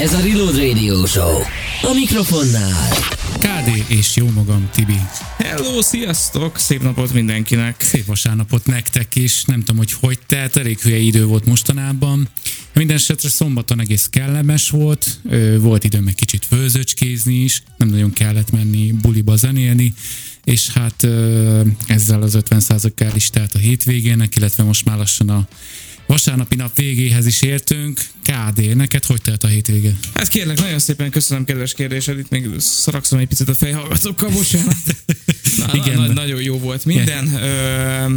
Ez a Reload Radio Show. A mikrofonnál. KD és jó magam, Tibi. Hello, sziasztok! Szép napot mindenkinek! Szép vasárnapot nektek is. Nem tudom, hogy hogy telt, elég hülye idő volt mostanában. Minden esetre szombaton egész kellemes volt, volt időm egy kicsit főzőcskézni is, nem nagyon kellett menni buliba zenélni, és hát ezzel az 50 kál is telt a hétvégének, illetve most már lassan a vasárnapi nap végéhez is értünk. KD, neked hogy telt a hétvége? Hát kérlek, nagyon szépen köszönöm kedves kérdésed, itt még szarakszom egy picit a fejhallgatókkal, bocsánat. Na, Igen. Na, nagyon jó volt minden. Ö,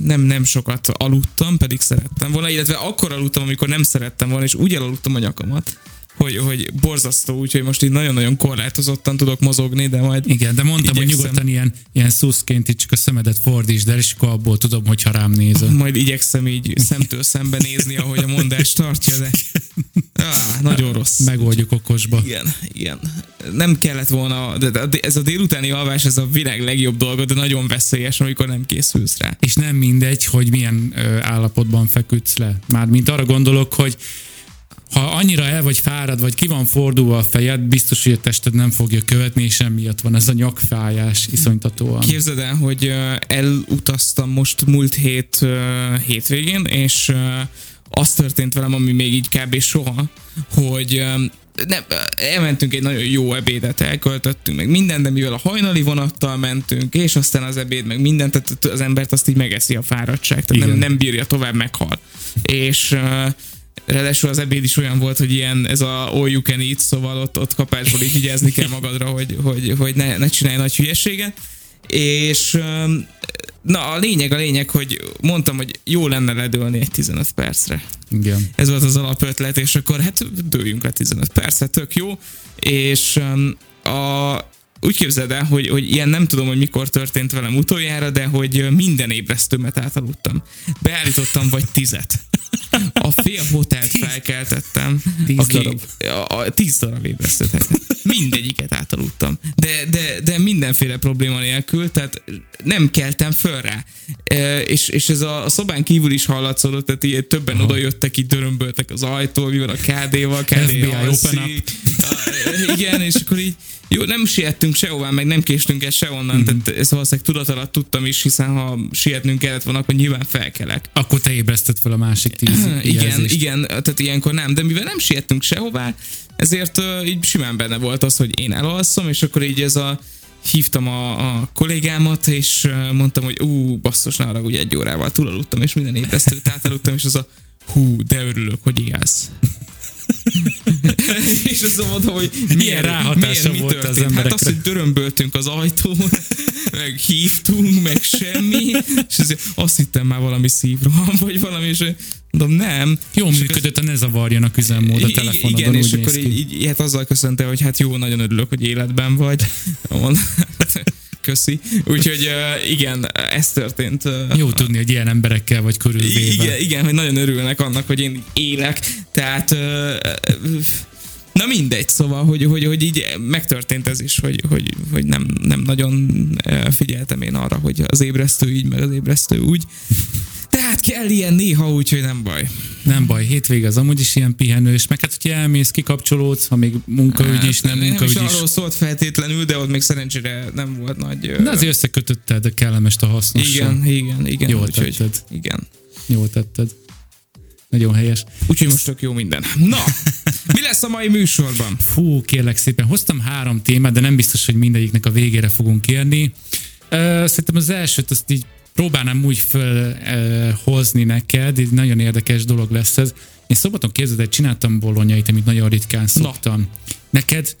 nem, nem sokat aludtam, pedig szerettem volna, illetve akkor aludtam, amikor nem szerettem volna, és úgy elaludtam a nyakamat, hogy, hogy borzasztó, úgyhogy most így nagyon-nagyon korlátozottan tudok mozogni, de majd Igen, de mondtam, igyekszem. hogy nyugodtan ilyen, ilyen szuszként itt csak a szemedet fordítsd el, és akkor abból tudom, hogy ha rám nézel. Majd igyekszem így szemtől szembe nézni, ahogy a mondás tartja, de ah, nagyon rossz. Megoldjuk okosba. Igen, igen. Nem kellett volna, de ez a délutáni alvás, ez a világ legjobb dolga, de nagyon veszélyes, amikor nem készülsz rá. És nem mindegy, hogy milyen állapotban feküdsz le. Mármint arra gondolok, hogy ha annyira el vagy fárad, vagy ki van fordulva a fejed, biztos, hogy a tested nem fogja követni, és emiatt van ez a nyakfájás iszonytatóan. Képzeld el, hogy elutaztam most múlt hét hétvégén, és az történt velem, ami még így kb. soha, hogy nem, elmentünk egy nagyon jó ebédet, elköltöttünk meg minden, de mivel a hajnali vonattal mentünk, és aztán az ebéd, meg mindent, tehát az embert azt így megeszi a fáradtság, tehát nem, nem bírja tovább, meghal. És Ráadásul az ebéd is olyan volt, hogy ilyen ez a all you can eat, szóval ott, ott kapásból így vigyázni kell magadra, hogy, hogy, hogy ne, ne csinálj nagy hülyeséget. És na a lényeg, a lényeg, hogy mondtam, hogy jó lenne ledőlni egy 15 percre. Igen. Ez volt az alapötlet, és akkor hát dőljünk le 15 percre, tök jó. És a, úgy képzeld el, hogy, hogy ilyen nem tudom, hogy mikor történt velem utoljára, de hogy minden ébresztőmet átaludtam. Beállítottam vagy tizet. A fél hotelt felkeltettem. Tíz aki, darab. A, a, tíz darab ébresztőt. Mindegyiket átaludtam. De, de, de mindenféle probléma nélkül, tehát nem keltem föl rá. E, és, és ez a, a szobán kívül is hallatszódott, tehát így többen oda jöttek, így dörömböltek az ajtó, mi van a KD-val, KD FBI open up. Igen, és akkor így jó, nem siettünk sehová, meg nem késtünk el sehonnan, mm-hmm. tehát ezt valószínűleg tudat alatt tudtam is, hiszen ha sietnünk kellett volna, akkor nyilván felkelek. Akkor te ébresztett fel a másik tíz Igen, igen, tehát ilyenkor nem, de mivel nem siettünk sehová, ezért uh, így simán benne volt az, hogy én elalszom, és akkor így ez a hívtam a, a kollégámat, és mondtam, hogy ú, basszus, ne hogy egy órával túlaludtam, és minden ébresztőt átaludtam, és az a hú, de örülök, hogy igaz. és azt mondom, hogy milyen ráhatása miért, volt az emberekre. Hát azt, hogy dörömböltünk az ajtón, meg hívtunk, meg semmi, és azért azt hittem már valami szívroham, vagy valami, és mondom, nem. Jó működött, ez a varjanak üzemmód a telefonodon. Igen, és akkor így, így, hát azzal köszönte, hogy hát jó, nagyon örülök, hogy életben vagy köszi. Úgyhogy igen, ez történt. Jó tudni, hogy ilyen emberekkel vagy körülvéve. Igen, igen, hogy nagyon örülnek annak, hogy én élek. Tehát Na mindegy, szóval, hogy, hogy, hogy így megtörtént ez is, hogy, hogy, hogy nem, nem nagyon figyeltem én arra, hogy az ébresztő így, meg az ébresztő úgy. Tehát kell ilyen néha, úgyhogy nem baj. Nem baj, hétvége az amúgy is ilyen pihenős, meg hát, hogyha elmész, kikapcsolódsz, ha még munkaügy hát, is, nem munkaügy is. arról szólt feltétlenül, de ott még szerencsére nem volt nagy... De azért összekötötted a kellemes a hasznos. Igen, igen, igen. Jól úgyhogy, tetted. Igen. Jól tetted. Nagyon helyes. Úgyhogy most tök jó minden. Na, mi lesz a mai műsorban? Fú, kérlek szépen. Hoztam három témát, de nem biztos, hogy mindegyiknek a végére fogunk érni. Szerintem az elsőt azt így próbálnám úgy fölhozni neked, egy nagyon érdekes dolog lesz ez. Én szombaton képzeld, csináltam bolonyait, amit nagyon ritkán szoktam. Na. Neked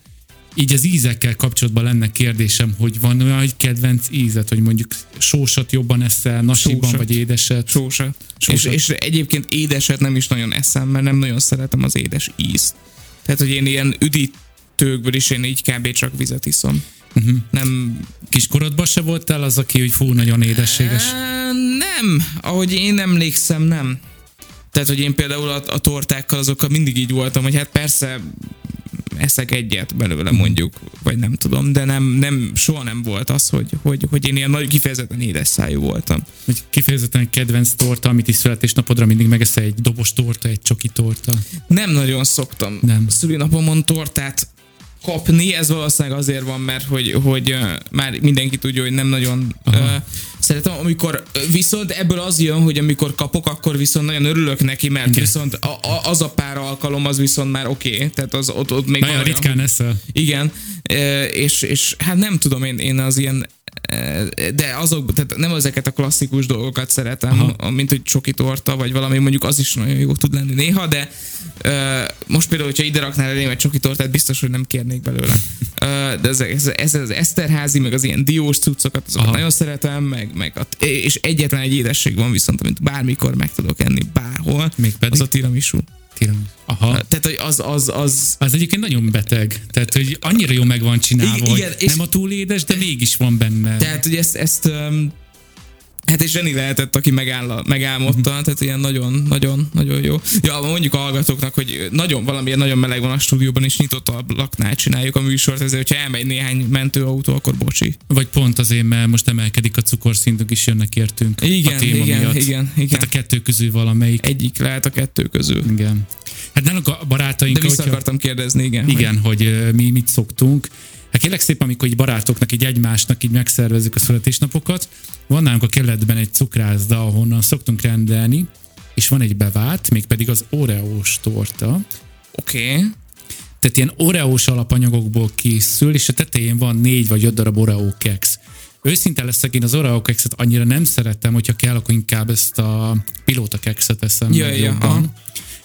így az ízekkel kapcsolatban lenne kérdésem, hogy van olyan egy kedvenc ízet, hogy mondjuk sósat jobban eszel, nasiban sósat. vagy édeset? Sósat. sósat. És, és egyébként édeset nem is nagyon eszem, mert nem nagyon szeretem az édes ízt. Tehát, hogy én ilyen üdítőkből is én így kb. csak vizet iszom. Uh-huh. Nem... Kiskorodban se voltál az, aki hogy fú, nagyon édességes? Nem, ahogy én emlékszem, nem. Tehát, hogy én például a, a tortákkal azokkal mindig így voltam, hogy hát persze eszek egyet belőle mondjuk, vagy nem tudom, de nem, nem soha nem volt az, hogy, hogy, hogy én ilyen nagy kifejezetten édes szájú voltam. Hogy kifejezetten egy kedvenc torta, amit is születésnapodra mindig megeszel egy dobos torta, egy csoki torta. Nem nagyon szoktam Nem. szülinapomon tortát kapni, ez valószínűleg azért van, mert hogy, hogy már mindenki tudja, hogy nem nagyon uh, szeretem, amikor viszont ebből az jön, hogy amikor kapok, akkor viszont nagyon örülök neki, mert Igen. viszont a, a, az a pár alkalom, az viszont már oké, okay, tehát az ott, ott még Nagyon olyan, ritkán eszel. igen, és, és hát nem tudom, én, én az ilyen de azok, tehát nem ezeket a klasszikus dolgokat szeretem, Aha. mint hogy csoki torta, vagy valami, mondjuk az is nagyon jó tud lenni néha, de e, most például, hogyha ide raknál elém egy csoki tortát, biztos, hogy nem kérnék belőle. E, de ez, ez, ez, az Eszterházi, meg az ilyen diós cuccokat, azokat Aha. nagyon szeretem, meg, meg a, és egyetlen egy édesség van viszont, amit bármikor meg tudok enni, bárhol, Mégpedig? az a tiramisu. Tiramisu. Aha. Tehát, hogy az, az, az, Az egyébként nagyon beteg. Tehát, hogy annyira jó meg van csinálva, Igen, igen, és- nem a túl édes, de mégis van benne. Tehát, hogy ezt, ezt um, Hát és zseni lehetett, aki megáll, megálmodta, Mhm. tehát ilyen nagyon, nagyon, nagyon jó. Ja, mondjuk a hallgatóknak, hogy nagyon valamiért nagyon meleg van a stúdióban, és nyitott ablaknál csináljuk a műsort, ezért, hogyha elmegy néhány mentőautó, akkor bocsi. Vagy pont azért, mert most emelkedik a cukorszintünk, is jönnek értünk Igen, a téma igen, miatt. igen, igen. Tehát a kettő közül valamelyik. Egyik lehet a kettő közül. Igen. Hát nálunk a barátaink, De vissza hogyha- akartam kérdezni, igen. Igen, hogy ö, mi mit szoktunk. Hát kérlek szépen, amikor így barátoknak, így egymásnak így megszervezzük a születésnapokat, van nálunk a keletben egy cukrászda, ahonnan szoktunk rendelni, és van egy bevált, mégpedig az oreós torta. Oké. Okay. Tehát ilyen oreós alapanyagokból készül, és a tetején van négy vagy öt darab oreo keksz. Őszinte leszek, én az oreo kekszet annyira nem szeretem, hogyha kell, akkor inkább ezt a pilóta kekszet eszem Ja, meg ja, jobban. aha.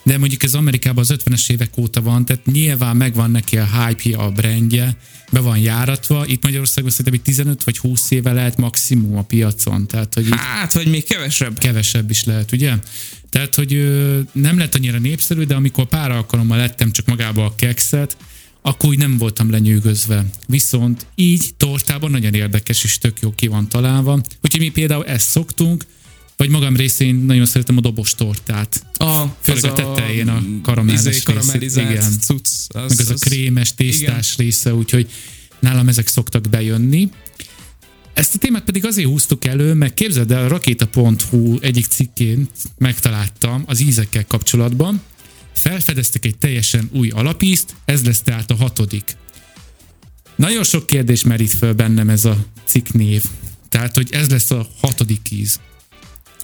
De mondjuk ez Amerikában az 50-es évek óta van, tehát nyilván megvan neki a hype a brandje, be van járatva. Itt Magyarországon szerintem egy 15 vagy 20 éve lehet maximum a piacon, tehát hogy Hát, vagy még kevesebb. kevesebb is lehet, ugye? Tehát, hogy ö, nem lett annyira népszerű, de amikor pár alkalommal lettem csak magába a kekszet, akkor úgy nem voltam lenyűgözve. Viszont így tortában nagyon érdekes és tök jó ki van találva. Úgyhogy mi például ezt szoktunk, vagy magam részén nagyon szeretem a dobos tortát. A, Főleg a tetején a izé, részét, karamellizált igen. cucc. Az, Meg az, a krémes, tésztás igen. része, úgyhogy nálam ezek szoktak bejönni. Ezt a témát pedig azért húztuk elő, mert képzeld el, a rakéta.hu egyik cikkén megtaláltam az ízekkel kapcsolatban, felfedeztek egy teljesen új alapízt, ez lesz tehát a hatodik. Nagyon sok kérdés merít föl bennem ez a cikknév. Tehát, hogy ez lesz a hatodik íz.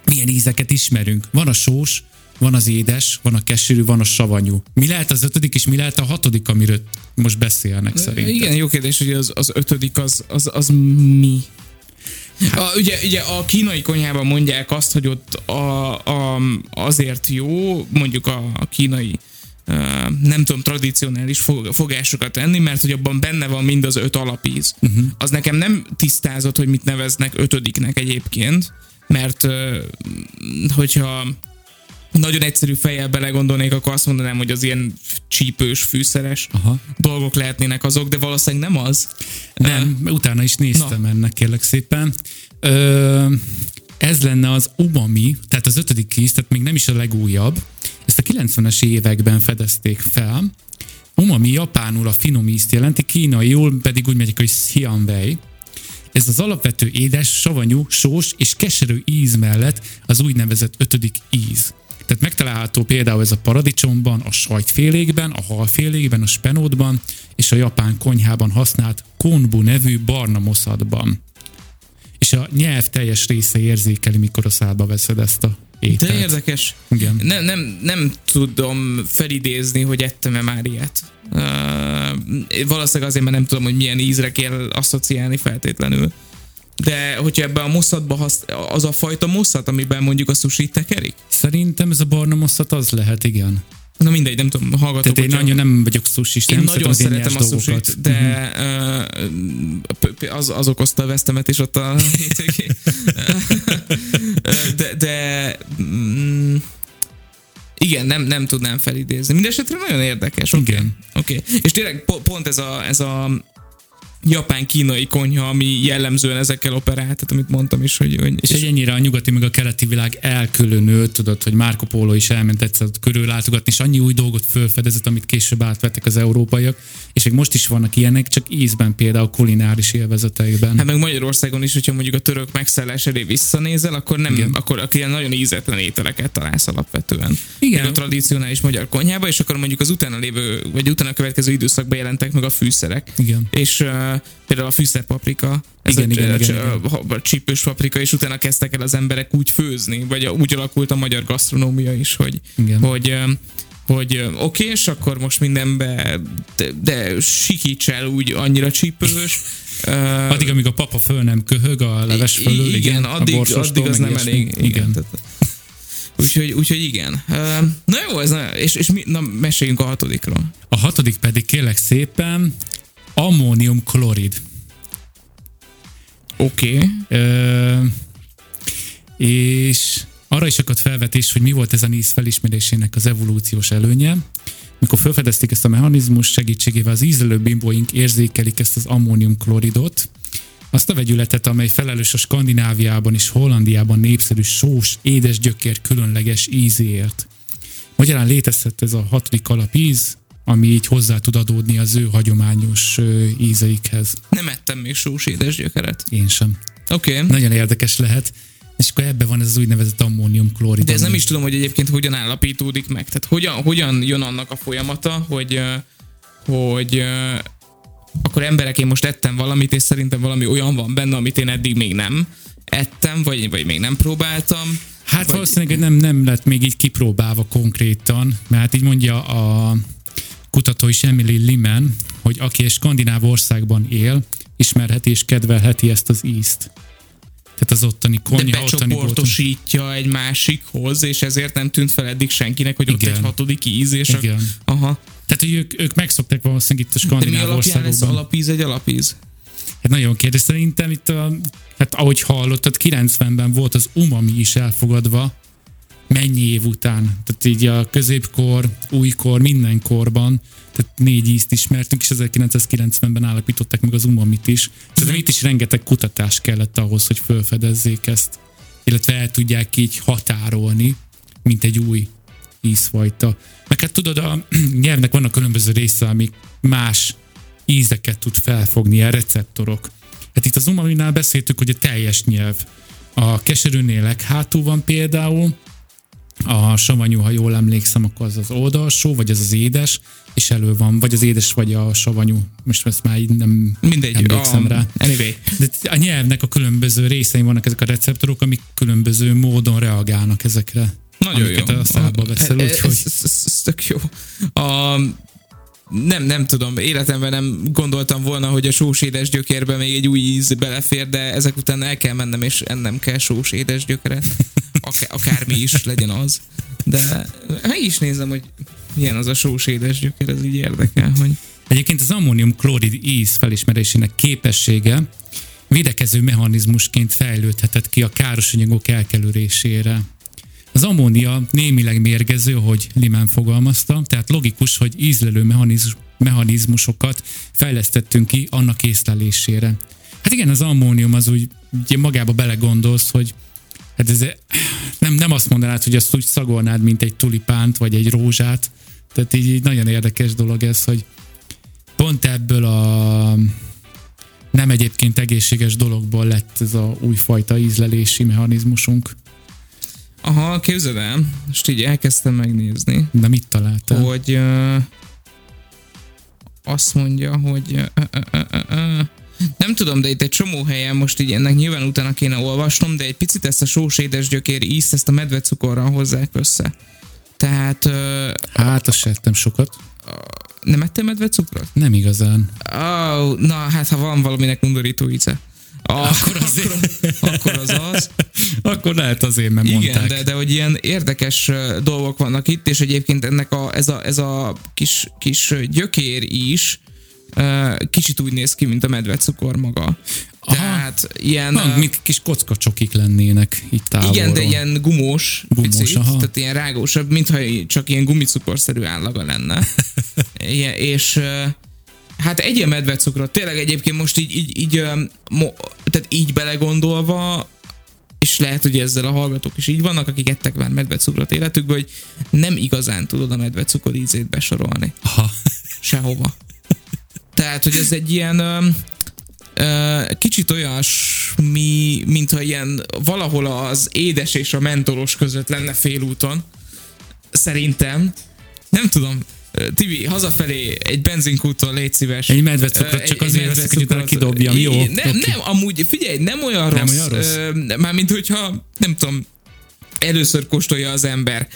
Milyen ízeket ismerünk? Van a sós, van az édes, van a keserű, van a savanyú. Mi lehet az ötödik, és mi lehet a hatodik, amiről most beszélnek szerintem? Igen, jó kérdés, hogy az, az ötödik az, az, az mi? A, ugye, ugye a kínai konyhában mondják azt, hogy ott a, a, azért jó, mondjuk a, a kínai uh, nem tudom, tradicionális fog, fogásokat enni, mert hogy abban benne van mind az öt alapíz. Uh-huh. Az nekem nem tisztázott, hogy mit neveznek ötödiknek egyébként, mert uh, hogyha nagyon egyszerű fejjel belegondolnék, akkor azt mondanám, hogy az ilyen csípős, fűszeres Aha. dolgok lehetnének azok, de valószínűleg nem az. Nem, utána is néztem Na. ennek, kérlek szépen. Ö, ez lenne az umami, tehát az ötödik íz, tehát még nem is a legújabb. Ezt a 90-es években fedezték fel. Umami japánul a finom ízt jelenti, kínaiul pedig úgy megyek, hogy xianwei. Ez az alapvető édes, savanyú, sós és keserű íz mellett az úgynevezett ötödik íz. Tehát megtalálható például ez a paradicsomban, a sajtfélékben, a halfélékben, a spenótban és a japán konyhában használt konbu nevű barna moszatban. És a nyelv teljes része érzékeli, mikor a szádba veszed ezt a ételt. De érdekes. Igen. Nem, nem, nem tudom felidézni, hogy ettem-e már ilyet. Uh, valószínűleg azért, mert nem tudom, hogy milyen ízre kell asszociálni feltétlenül. De hogyha ebbe a mosszatba hasz, az a fajta mosszat, amiben mondjuk a sushi tekerik? Szerintem ez a barna mosszat az lehet, igen. Na mindegy, nem tudom, hallgatok. Tehát én nagyon nem vagyok sushi én nem nagyon ilyen szeretem a dolgokat. de uh, az, az okozta a vesztemet is ott a hétvégén. de, de mm, igen, nem, nem tudnám felidézni. Mindenesetre nagyon érdekes. Okay. Igen. Oké. Okay. És tényleg po- pont ez a, ez a japán-kínai konyha, ami jellemzően ezekkel operál, tehát amit mondtam is, hogy... hogy És egy ennyire a nyugati meg a keleti világ elkülönült, tudod, hogy Marco Polo is elment egyszer körül látogatni, és annyi új dolgot fölfedezett, amit később átvettek az európaiak, és még most is vannak ilyenek, csak ízben például kulináris élvezeteiben. Hát meg Magyarországon is, hogyha mondjuk a török megszállás elé visszanézel, akkor nem, Igen. akkor, akkor ilyen nagyon ízetlen ételeket találsz alapvetően. Igen. Meg a tradicionális magyar konyhába, és akkor mondjuk az utána lévő, vagy utána következő időszakban jelentek meg a fűszerek. Igen. És uh, például a fűszerpaprika, ez Igen, a, igen, a, igen, a, a, a csípős paprika, és utána kezdtek el az emberek úgy főzni, vagy a, úgy alakult a magyar gasztronómia is, hogy, Igen. hogy hogy oké, és akkor most mindenbe, de, de sikíts el úgy annyira csípős. Ö, Addig, amíg a papa föl nem köhög a leves fölül, igen, a addig, borsostól, addig az nem ilyesmi. elég. Igen. igen. Tehát, úgyhogy, úgyhogy igen. Na jó, ez nagyon, és, és mi, na, meséljünk a hatodikról. A hatodik pedig kérlek szépen ammónium klorid. Oké. Okay. És arra is akadt felvetés, hogy mi volt ez a níz felismerésének az evolúciós előnye. Mikor felfedezték ezt a mechanizmus segítségével, az ízlelő bimbóink érzékelik ezt az ammónium kloridot, azt a vegyületet, amely felelős a Skandináviában és Hollandiában népszerű sós, édes gyökér különleges ízéért. Magyarán létezhet ez a hatodik alapíz, ami így hozzá tud adódni az ő hagyományos ízeikhez. Nem ettem még sós édes gyökeret. Én sem. Oké. Okay. Nagyon érdekes lehet. És akkor ebben van ez az úgynevezett ammónium klorid. De ez nem is tudom, hogy egyébként hogyan állapítódik meg. Tehát hogyan, hogyan jön annak a folyamata, hogy, hogy akkor emberek, én most ettem valamit, és szerintem valami olyan van benne, amit én eddig még nem ettem, vagy, vagy még nem próbáltam. Hát vagy- valószínűleg nem, nem lett még így kipróbálva konkrétan, mert hát így mondja a kutató is Emily Limen, hogy aki egy skandináv országban él, ismerheti és kedvelheti ezt az ízt. Tehát az ottani De konyha, ottani bolton. becsoportosítja egy másikhoz, és ezért nem tűnt fel eddig senkinek, hogy ott Igen. egy hatodik íz, és a, Igen. aha. Tehát, hogy ők, ők megszokták valószínűleg itt a De skandináv lesz országokban. alapíz egy alapíz? Hát nagyon kérdés, szerintem itt a, hát ahogy hallottad, 90-ben volt az umami is elfogadva, mennyi év után. Tehát így a középkor, újkor, minden korban, tehát négy ízt ismertünk, és 1990-ben állapították meg az umamit is. Tehát itt is rengeteg kutatás kellett ahhoz, hogy felfedezzék ezt, illetve el tudják így határolni, mint egy új ízfajta. Meg hát tudod, a nyelvnek vannak különböző része, amik más ízeket tud felfogni, a receptorok. Hát itt az umaminál beszéltük, hogy a teljes nyelv. A keserűnél leghátul van például, a savanyú, ha jól emlékszem, akkor az az oldalsó, vagy az az édes, és elő van, vagy az édes, vagy a savanyú. Most ezt már így nem Mindegy. emlékszem a, rá. Anyway. De a nyelvnek a különböző részei vannak ezek a receptorok, amik különböző módon reagálnak ezekre. Nagyon jó. a szádba veszel, úgyhogy... Ez, ez, ez tök jó. A, nem, nem tudom, életemben nem gondoltam volna, hogy a sós édes gyökérbe még egy új íz belefér, de ezek után el kell mennem, és ennem kell sós édes gyökeret. Akár, akármi is legyen az. De meg is nézem, hogy milyen az a sós édes gyökér, ez így érdekel, hogy Egyébként az ammónium klorid íz felismerésének képessége védekező mechanizmusként fejlődhetett ki a káros anyagok elkerülésére. Az ammónia némileg mérgező, hogy Limen fogalmazta, tehát logikus, hogy ízlelő mechanizm, mechanizmusokat fejlesztettünk ki annak észlelésére. Hát igen, az ammónium az úgy ugye magába belegondolsz, hogy hát ez nem, nem azt mondanád, hogy azt úgy szagolnád, mint egy tulipánt, vagy egy rózsát. Tehát így, így nagyon érdekes dolog ez, hogy pont ebből a nem egyébként egészséges dologból lett ez a újfajta ízlelési mechanizmusunk. aha, képzeld el, most így elkezdtem megnézni, De mit találtál? hogy uh, azt mondja, hogy uh, uh, uh, uh, uh, nem tudom, de itt egy csomó helyen most így ennek nyilván utána kéne olvasnom, de egy picit ezt a sós édes gyökér ízt, ezt a medvecukorral hozzák össze. Tehát Hát, azt se ettem sokat. nem ettél medvecukrot? Nem igazán. Oh, na, hát ha van valaminek undorító íze. Ah, Akkor azért. akkor, akkor az az. Akkor lehet azért, mert Igen, mondták. de, de hogy ilyen érdekes dolgok vannak itt, és egyébként ennek a, ez, a, ez a kis, kis gyökér is kicsit úgy néz ki, mint a medvecukor maga. Aha. Tehát ilyen... Na, ö, mint kis kockacsokik lennének itt távolról. igen, de ilyen gumós, Gumós, picit, aha. tehát ilyen rágósabb, mintha csak ilyen gumicukorszerű állaga lenne. Igen, és Hát egyél medvecukrot, tényleg egyébként most így, így, így, mo, tehát így belegondolva, és lehet, hogy ezzel a hallgatók is így vannak, akik ettek már medvecukrot életükből, hogy nem igazán tudod a medvecukor ízét besorolni. Aha. Sehova. Tehát, hogy ez egy ilyen kicsit olyasmi, mintha ilyen valahol az édes és a mentolos között lenne félúton. Szerintem. Nem tudom. Tibi, hazafelé egy benzinkúton légy szíves. Egy medvecukrot csak azért veszek, hogy utána kidobjam, jó? Nem, nem, amúgy figyelj, nem olyan rossz. Nem olyan rossz? Mármint, hogyha nem tudom, először kóstolja az ember.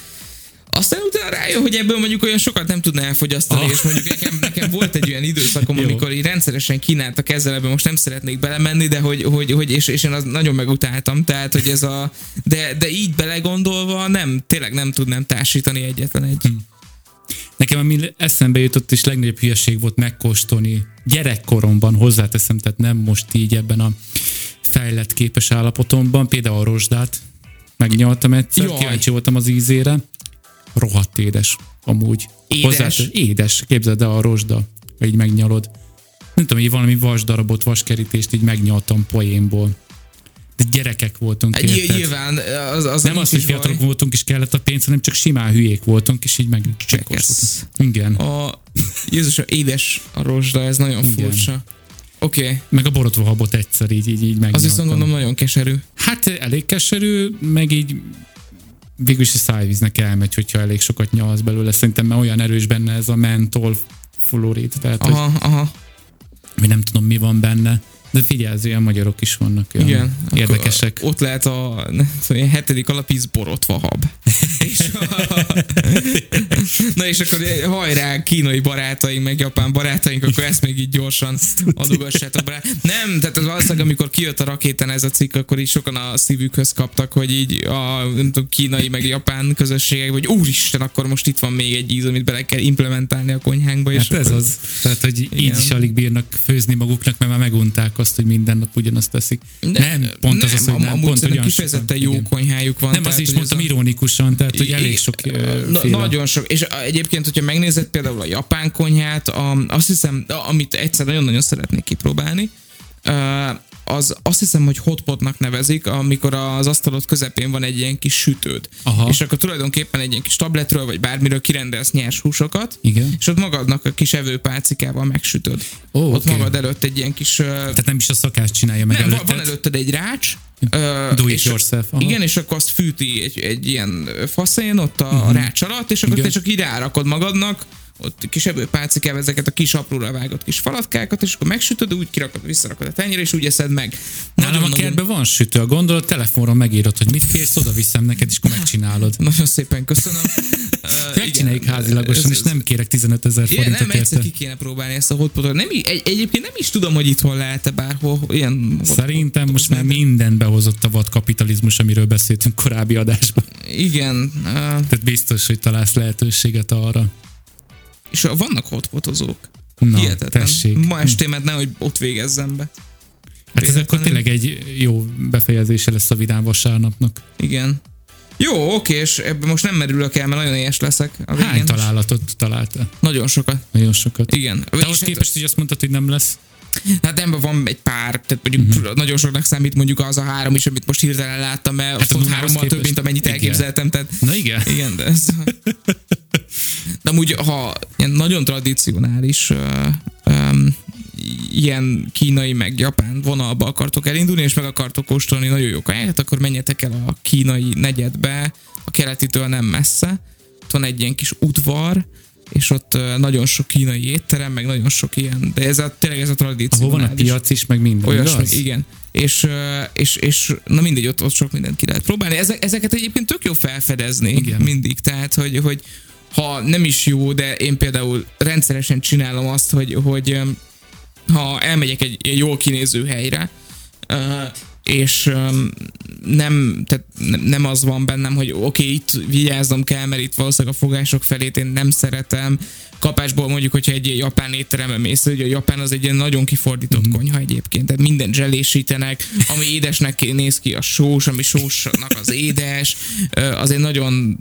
Aztán utána rájön, hogy ebből mondjuk olyan sokat nem tudna elfogyasztani, Ah. és mondjuk nekem, nekem volt egy olyan időszakom, amikor így rendszeresen kínáltak ezzel, ebben most nem szeretnék belemenni, de hogy, hogy, hogy és, és én az nagyon megutáltam, tehát hogy ez a, de, de így belegondolva nem, tényleg nem tudnám társítani egyetlen egy. Hm. Nekem ami eszembe jutott, és legnagyobb hülyeség volt megkóstolni gyerekkoromban, hozzáteszem, tehát nem most így ebben a fejlett képes állapotomban, például a rozsdát megnyaltam egyszer, Jaj. kíváncsi voltam az ízére, rohadt édes, amúgy. Édes? Hozzátesz- édes, képzeld el a rozsda, ha így megnyalod. Nem tudom, így valami vasdarabot, vaskerítést így megnyaltam poénból. De gyerekek voltunk, Egy, érted? nyilván az, az Nem az, hogy baj. fiatalok voltunk és kellett a pénz, hanem csak simán hülyék voltunk, és így meg. Igen. A, Jézus, édes a rozsda, ez nagyon Igen. furcsa. Oké, okay. Meg a borotva habot egyszer így, így, így az megnyaltam. viszont gondolom nagyon keserű. Hát elég keserű, meg így végül is szájvíznek elmegy, hogyha elég sokat nyalsz belőle. Szerintem mert olyan erős benne ez a mentol fluorid, tehát hogy, Aha, aha. hogy nem tudom mi van benne. De figyelj, olyan magyarok is vannak, olyan Igen. érdekesek. Ott lehet a nem tudom, ilyen hetedik alapíz borotva hab. és a, na és akkor hajrá, kínai barátaink, meg japán barátaink, akkor ezt még így gyorsan adogassátok be. Nem, tehát az valószínűleg, amikor kijött a rakétán ez a cikk, akkor így sokan a szívükhöz kaptak, hogy így a nem tudom, kínai meg japán közösségek, hogy úristen, akkor most itt van még egy íz, amit bele kell implementálni a konyhánkba. És Hát ez akkor- az. Tehát, hogy így Igen. is alig bírnak főzni maguknak, mert már megunták azt, hogy minden nap ugyanazt teszik. nem, pont az az, hogy am- nem, pont olyan kifejezetten jó Igen. konyhájuk van. Nem, tehát, az is mondtam a- ironikusan, tehát, hogy elég sok Na. Nagyon sok. És egyébként, hogyha megnézed például a japán konyhát, a, azt hiszem, amit egyszer nagyon-nagyon szeretnék kipróbálni, az azt hiszem, hogy hotpotnak nevezik, amikor az asztalod közepén van egy ilyen kis sütőd. Aha. És akkor tulajdonképpen egy ilyen kis tabletről, vagy bármiről kirendelsz nyers húsokat, Igen. és ott magadnak a kis evőpálcikával megsütöd. Ó, ott oké. magad előtt egy ilyen kis... Tehát nem is a szakás csinálja meg nem, van, előtted. van előtted egy rács. ö, Do it és- yourself, aha. Igen, és akkor azt fűti egy, egy ilyen faszén ott a uh-huh. rács alatt, és akkor. Igen. te csak így rárakod magadnak, ott kis evőpálcikával ezeket a kis apróra vágott kis falatkákat, és akkor megsütöd, úgy kirakod, visszarakod a tenyére, és úgy eszed meg. Nálam a Nagyon-nagyon- kertben van sütő, a gondolat telefonról megírod, hogy mit kérsz, oda viszem neked, és akkor megcsinálod. Nagyon szépen köszönöm. Ö, Megcsináljuk igen, házilagosan, ez- és nem kérek 15 ezer Igen, forintot nem egyszer ki kéne próbálni ezt a hotpotot. Nem, egy, egyébként nem is tudom, hogy itthon lehet-e bárhol ilyen Szerintem most már de- mindent behozott a vad kapitalizmus, amiről beszéltünk korábbi adásban. Igen, ö, Tehát biztos, hogy találsz lehetőséget arra. És vannak hotpotozók. Na, Hihetetlen. tessék. Ma estémet nehogy ott végezzem be. Hát ez akkor tényleg egy jó befejezése lesz a vidám vasárnapnak. Igen. Jó, oké, és ebben most nem merülök el, mert nagyon éhes leszek. A végén. Hány találatot találta? Nagyon sokat. Nagyon sokat. Igen. Ahhoz hát- képest, hogy azt mondtad, hogy nem lesz. Hát nem, van egy pár, tehát mondjuk uh-huh. nagyon soknak számít mondjuk az a három is, amit most hirtelen láttam, mert hát nullához hárommal több, mint amennyit igen. elképzeltem, tehát Na igen. igen, de ez... De amúgy, ha ilyen nagyon tradicionális um, ilyen kínai meg japán vonalba akartok elindulni, és meg akartok kóstolni nagyon jó kajákat, akkor menjetek el a kínai negyedbe, a keletitől nem messze. Ott van egy ilyen kis udvar, és ott nagyon sok kínai étterem, meg nagyon sok ilyen, de ez a, tényleg ez a tradicionális. Ahol van a piac is, meg minden, Olyasmi, igaz? igen. És, és, és na mindegy, ott, ott sok mindent ki lehet próbálni. Ezek, ezeket egyébként tök jó felfedezni Igen. mindig, tehát hogy, hogy ha nem is jó, de én például rendszeresen csinálom azt, hogy, hogy ha elmegyek egy jól kinéző helyre, és nem, tehát nem az van bennem, hogy oké, okay, itt vigyáznom kell, mert itt valószínűleg a fogások felét én nem szeretem, kapásból mondjuk, hogyha egy japán étterembe mész, hogy a japán az egy ilyen nagyon kifordított mm. konyha egyébként, tehát minden zselésítenek, ami édesnek néz ki a sós, ami sósnak az édes, az egy nagyon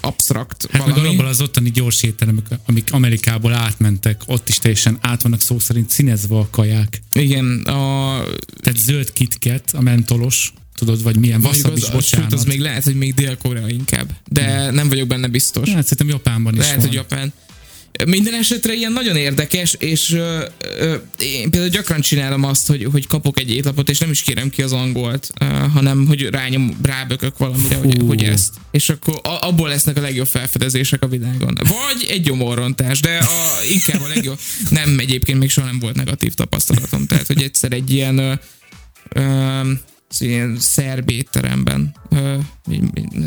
absztrakt hát valami. Meg az ottani gyors éttermek, amik Amerikából átmentek, ott is teljesen át vannak szó szerint színezve a kaják. Igen, a... Tehát zöld kitket, a mentolos, tudod, vagy milyen wasabi is, bocsánat. Az még lehet, hogy még Dél-Korea inkább, de nem vagyok benne biztos. Hát szerintem Japánban is Lehet, van. hogy Japán. Minden esetre ilyen nagyon érdekes, és ö, ö, én például gyakran csinálom azt, hogy, hogy kapok egy étlapot, és nem is kérem ki az angolt, ö, hanem hogy rányom, rábökök valamire, hogy, hogy ezt. És akkor a, abból lesznek a legjobb felfedezések a világon. Vagy egy gyomorrontás, de a, inkább a legjobb. Nem, egyébként még soha nem volt negatív tapasztalatom, tehát hogy egyszer egy ilyen ö, ö, ilyen szerb étteremben.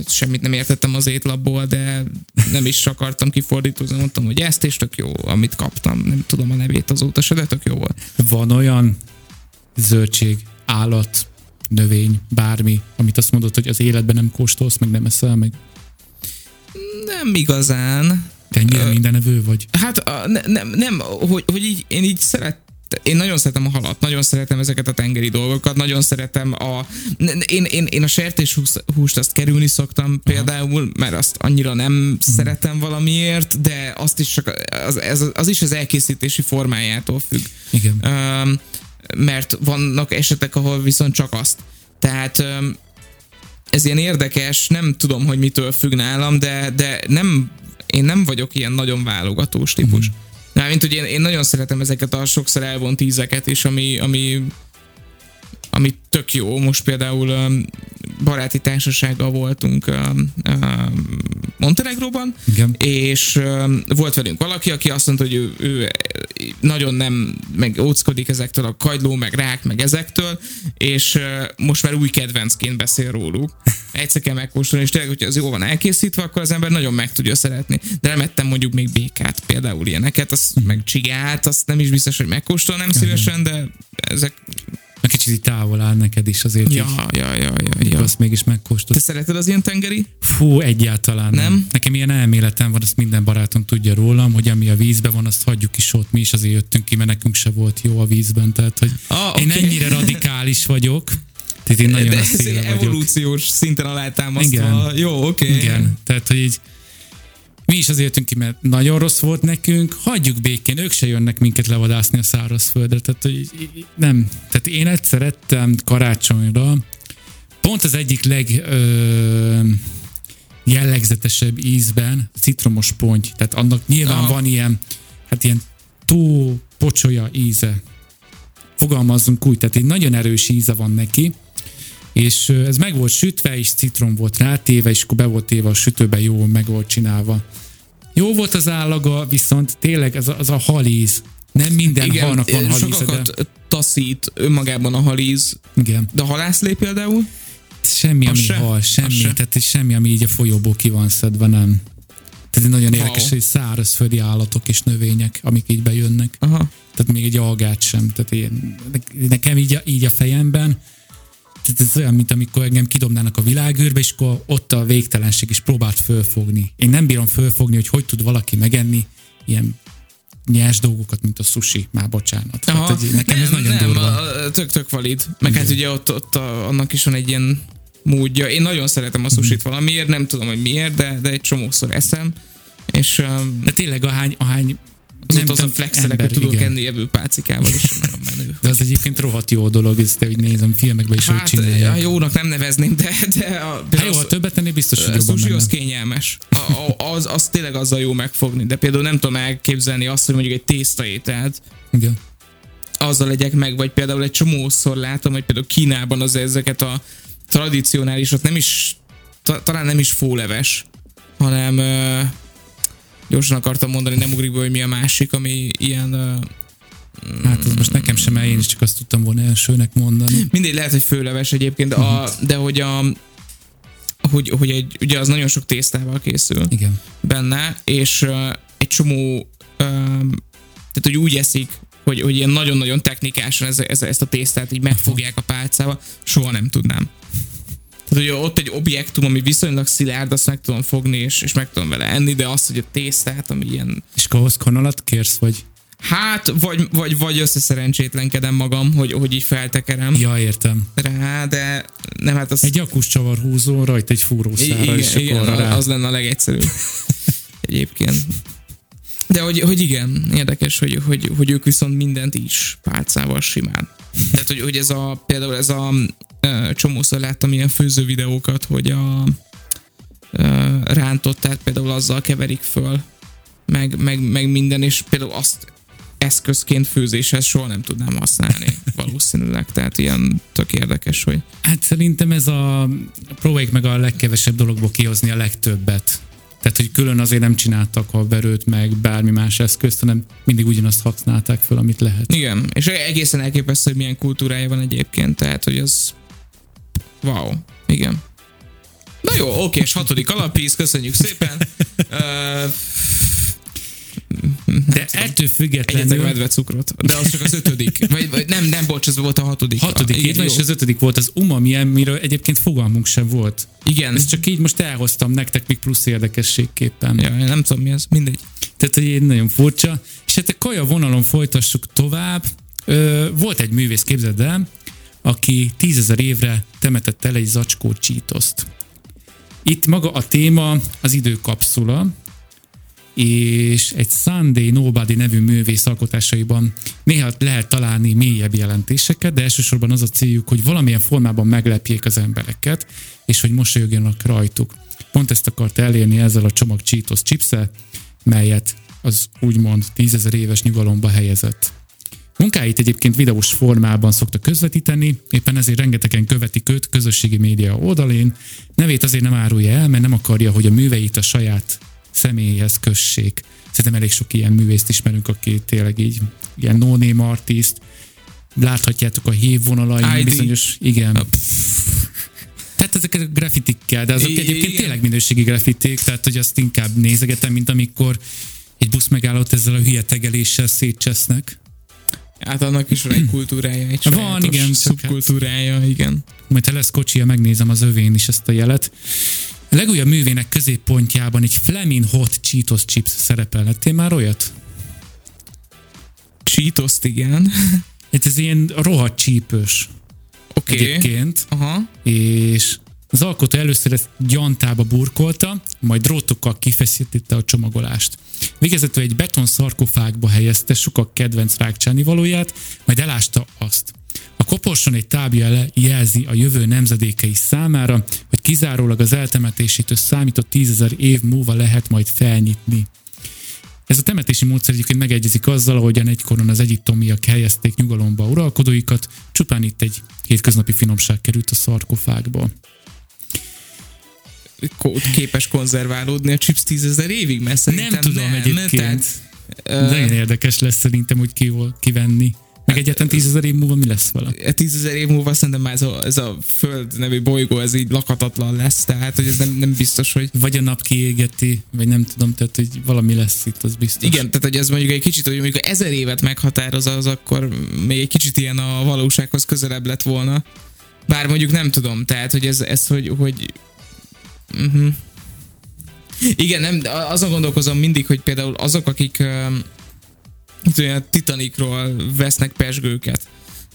Semmit nem értettem az étlapból, de nem is akartam kifordítózni. Mondtam, hogy ezt is tök jó, amit kaptam. Nem tudom a nevét azóta se, de tök jó volt. Van olyan zöldség, állat, növény, bármi, amit azt mondod, hogy az életben nem kóstolsz, meg nem eszel, meg? Nem igazán. Te ennyire mindenevő vagy? Hát uh, ne, nem, nem hogy, hogy így, én így szeret, én nagyon szeretem a halat, nagyon szeretem ezeket a tengeri dolgokat, nagyon szeretem a... Én, én, én a sertés húst azt kerülni szoktam például, mert azt annyira nem uh-huh. szeretem valamiért, de azt is csak, az, ez, az is az elkészítési formájától függ. Igen. Um, mert vannak esetek, ahol viszont csak azt. Tehát um, ez ilyen érdekes, nem tudom, hogy mitől függ nálam, de, de nem, én nem vagyok ilyen nagyon válogatós típus. Uh-huh. Mármint, hogy én, én nagyon szeretem ezeket a sokszor elvont ízeket is, ami, ami, ami tök jó. Most például um, baráti társasággal voltunk um, um, Montenegróban, Igen. és um, volt velünk valaki, aki azt mondta, hogy ő, ő nagyon nem, meg óckodik ezektől a kagyló, meg rák, meg ezektől, és uh, most már új kedvencként beszél róluk. Egyszer kell megkóstolni, és tényleg, hogyha az jó van elkészítve, akkor az ember nagyon meg tudja szeretni. De nem ettem mondjuk még békát, például ilyeneket, az, meg csigát, azt nem is biztos, hogy megkóstolnám szívesen, de ezek meg kicsit így távol áll neked is azért. Ja, így, ja, ja, ja, ja. Azt mégis megkóstolt. Te szereted az ilyen tengeri? Fú, egyáltalán nem. nem. Nekem ilyen elméletem van, azt minden barátom tudja rólam, hogy ami a vízben van, azt hagyjuk is ott. Mi is azért jöttünk ki, mert nekünk se volt jó a vízben. Tehát, hogy ah, én okay. ennyire radikális vagyok. Tehát én nagyon De ez evolúciós szinten alátámasztva. Igen. Jó, oké. Okay. Igen, tehát hogy így mi is azért jöttünk ki, mert nagyon rossz volt nekünk, hagyjuk békén, ők se jönnek minket levadászni a szárazföldre. Tehát, hogy nem. Tehát én egyszer ettem karácsonyra, pont az egyik leg ö, jellegzetesebb ízben citromos ponty. Tehát annak nyilván Aha. van ilyen, hát ilyen tó pocsolya íze. Fogalmazzunk úgy, tehát egy nagyon erős íze van neki, és ez meg volt sütve, és citrom volt rátéve, és akkor be volt téve a sütőbe, jó, meg volt csinálva. Jó volt az állaga, viszont tényleg az a, az a halíz. Nem minden Igen, halnak van halíz. Sokakat de... taszít önmagában a halíz. Igen. De a halászlé például? Semmi, ami se? hal, semmi. Se. Tehát semmi, ami így a folyóból ki van szedve, nem. Tehát nagyon wow. érdekes, hogy szárazföldi állatok és növények, amik így bejönnek. Aha. Tehát még egy algát sem. Tehát én, nekem így a, így a fejemben ez olyan, mint amikor engem kidobnának a világűrbe, és akkor ott a végtelenség is próbált fölfogni. Én nem bírom fölfogni, hogy hogy tud valaki megenni ilyen nyers dolgokat, mint a sushi, már bocsánat. Hát, Aha, hát, nekem nem, ez nagyon nem, durva. Tök-tök valid. Meg hát ugye ott, ott a, annak is van egy ilyen módja. Én nagyon szeretem a sushit mm. valamiért, nem tudom, hogy miért, de, de egy csomószor eszem. És, de tényleg ahány, ahány Azóta azon flexelek, hogy tudok enni evő pácikával is nagyon menő. De az egyébként rohadt jó dolog, ezt hogy nézem filmekben is, hát, hogy csinálják. Hát jónak nem nevezném, de, de a, hát jó, ha többet tenni biztos, hogy jobban sushi az kényelmes. A, a, az, az tényleg azzal jó megfogni, de például nem tudom elképzelni azt, hogy mondjuk egy tésztaételt, Igen. azzal legyek meg, vagy például egy csomószor látom, hogy például Kínában az ezeket a tradicionálisat nem is, talán nem is fóleves, hanem gyorsan akartam mondani, nem ugrik be, hogy mi a másik, ami ilyen... Hát ez most nekem sem, én is csak azt tudtam volna elsőnek mondani. Mindegy, lehet, hogy főleves egyébként, de, a, de hogy a hogy, hogy egy, ugye az nagyon sok tésztával készül Igen. benne, és uh, egy csomó uh, tehát, hogy úgy eszik, hogy, hogy ilyen nagyon-nagyon technikásan ez, ez, ezt a tésztát így megfogják a pálcával, soha nem tudnám. Tehát, hogy ott egy objektum, ami viszonylag szilárd, azt meg tudom fogni, és, és meg tudom vele enni, de azt, hogy a tésztát, ami ilyen És ahhoz kanalat kérsz, vagy? Hát, vagy, vagy, vagy összeszerencsétlenkedem magam, hogy, hogy így feltekerem Ja, értem. rá, de nem, hát az... Egy akus csavarhúzó, rajta egy fúrószára, és igen, igen, akkor rá. az lenne a legegyszerűbb. Egyébként. De hogy, hogy igen, érdekes, hogy, hogy, hogy ők viszont mindent is pálcával simán. Tehát, hogy, hogy ez a, például ez a csomószor láttam ilyen főző videókat, hogy a rántottát például azzal keverik föl, meg, meg, meg minden, és például azt eszközként főzéshez soha nem tudnám használni valószínűleg, tehát ilyen tök érdekes, hogy Hát szerintem ez a... Próbáljuk meg a legkevesebb dologból kihozni a legtöbbet. Tehát, hogy külön azért nem csináltak habverőt, meg bármi más eszközt, hanem mindig ugyanazt használták fel, amit lehet. Igen, és egészen elképesztő, hogy milyen kultúrája van egyébként, tehát, hogy az wow, igen. Na jó, oké, és hatodik alapíz, köszönjük szépen. Uh, De ettől Egyetek függetlenül... medve cukrot. De az csak az ötödik. Vagy, vagy nem, nem, bocs, ez volt a hatodik. Hatodik, igen, jó. és az ötödik volt az umami, amiről egyébként fogalmunk sem volt. Igen. Ezt csak így most elhoztam nektek még plusz érdekességképpen. Ja, nem tudom mi ez, mindegy. Tehát, hogy így nagyon furcsa. És hát a kaja vonalon folytassuk tovább. Ö, volt egy művész, képzeld el, aki tízezer évre temetett el egy zacskó csítoszt. Itt maga a téma az időkapszula, és egy Sunday Nobody nevű művész alkotásaiban néha lehet találni mélyebb jelentéseket, de elsősorban az a céljuk, hogy valamilyen formában meglepjék az embereket, és hogy mosolyogjanak rajtuk. Pont ezt akart elérni ezzel a csomag Cheetos chipszel, melyet az úgymond tízezer éves nyugalomba helyezett. Munkáit egyébként videós formában szokta közvetíteni, éppen ezért rengetegen követik őt közösségi média oldalén. Nevét azért nem árulja el, mert nem akarja, hogy a műveit a saját személyhez kössék. Szerintem elég sok ilyen művészt ismerünk, aki tényleg így ilyen no-name artist. Láthatjátok a hívvonalain ID. bizonyos, igen. Tehát ezek a grafitikkel, de azok I- egyébként igen. tényleg minőségi grafitik, tehát hogy azt inkább nézegetem, mint amikor egy busz megállott ezzel a hülye tegeléssel szétcsesznek. Hát annak is van egy kultúrája, egy Van, igen, csak szubkultúrája, igen. majd ha lesz kocsia, megnézem az övén is ezt a jelet. A legújabb művének középpontjában egy Fleming Hot Cheetos Chips szerepel. Lettél már olyat? Cheetos-t, igen. Hát ez ilyen rohadt csípős Oké. Okay. egyébként, Aha. és az alkotó először ezt gyantába burkolta, majd drótokkal kifeszítette a csomagolást. Végezetül egy beton szarkofágba helyezte sokak kedvenc rákcsáni valóját, majd elásta azt. A koporson egy tábja le- jelzi a jövő nemzedékei számára, hogy kizárólag az eltemetésétől számított tízezer év múlva lehet majd felnyitni. Ez a temetési módszer egyébként megegyezik azzal, ahogyan egykoron az egyiptomiak helyezték nyugalomba uralkodóikat, csupán itt egy hétköznapi finomság került a szarkofágba. Ko- képes konzerválódni a chips tízezer évig, mert szerintem tudom nem, egyébként. Tehát, Nagyon érdekes lesz szerintem úgy ki, kivenni. Meg egyáltalán tízezer év múlva mi lesz vele? uh, tízezer év múlva szerintem már ez a, ez a Föld nevű bolygó, ez így lakatatlan lesz, tehát hogy ez nem, nem biztos, hogy Vagy a nap kiégeti, vagy nem tudom, tehát hogy valami lesz itt, az biztos. Igen, tehát hogy ez mondjuk egy kicsit, hogy mondjuk ezer évet meghatároz, az akkor még egy kicsit ilyen a valósághoz közelebb lett volna. Bár mondjuk nem tudom, tehát hogy ez, ez hogy, hogy uh-huh. Igen, nem, azon gondolkozom mindig, hogy például azok, akik olyan Titanicról vesznek pesgőket,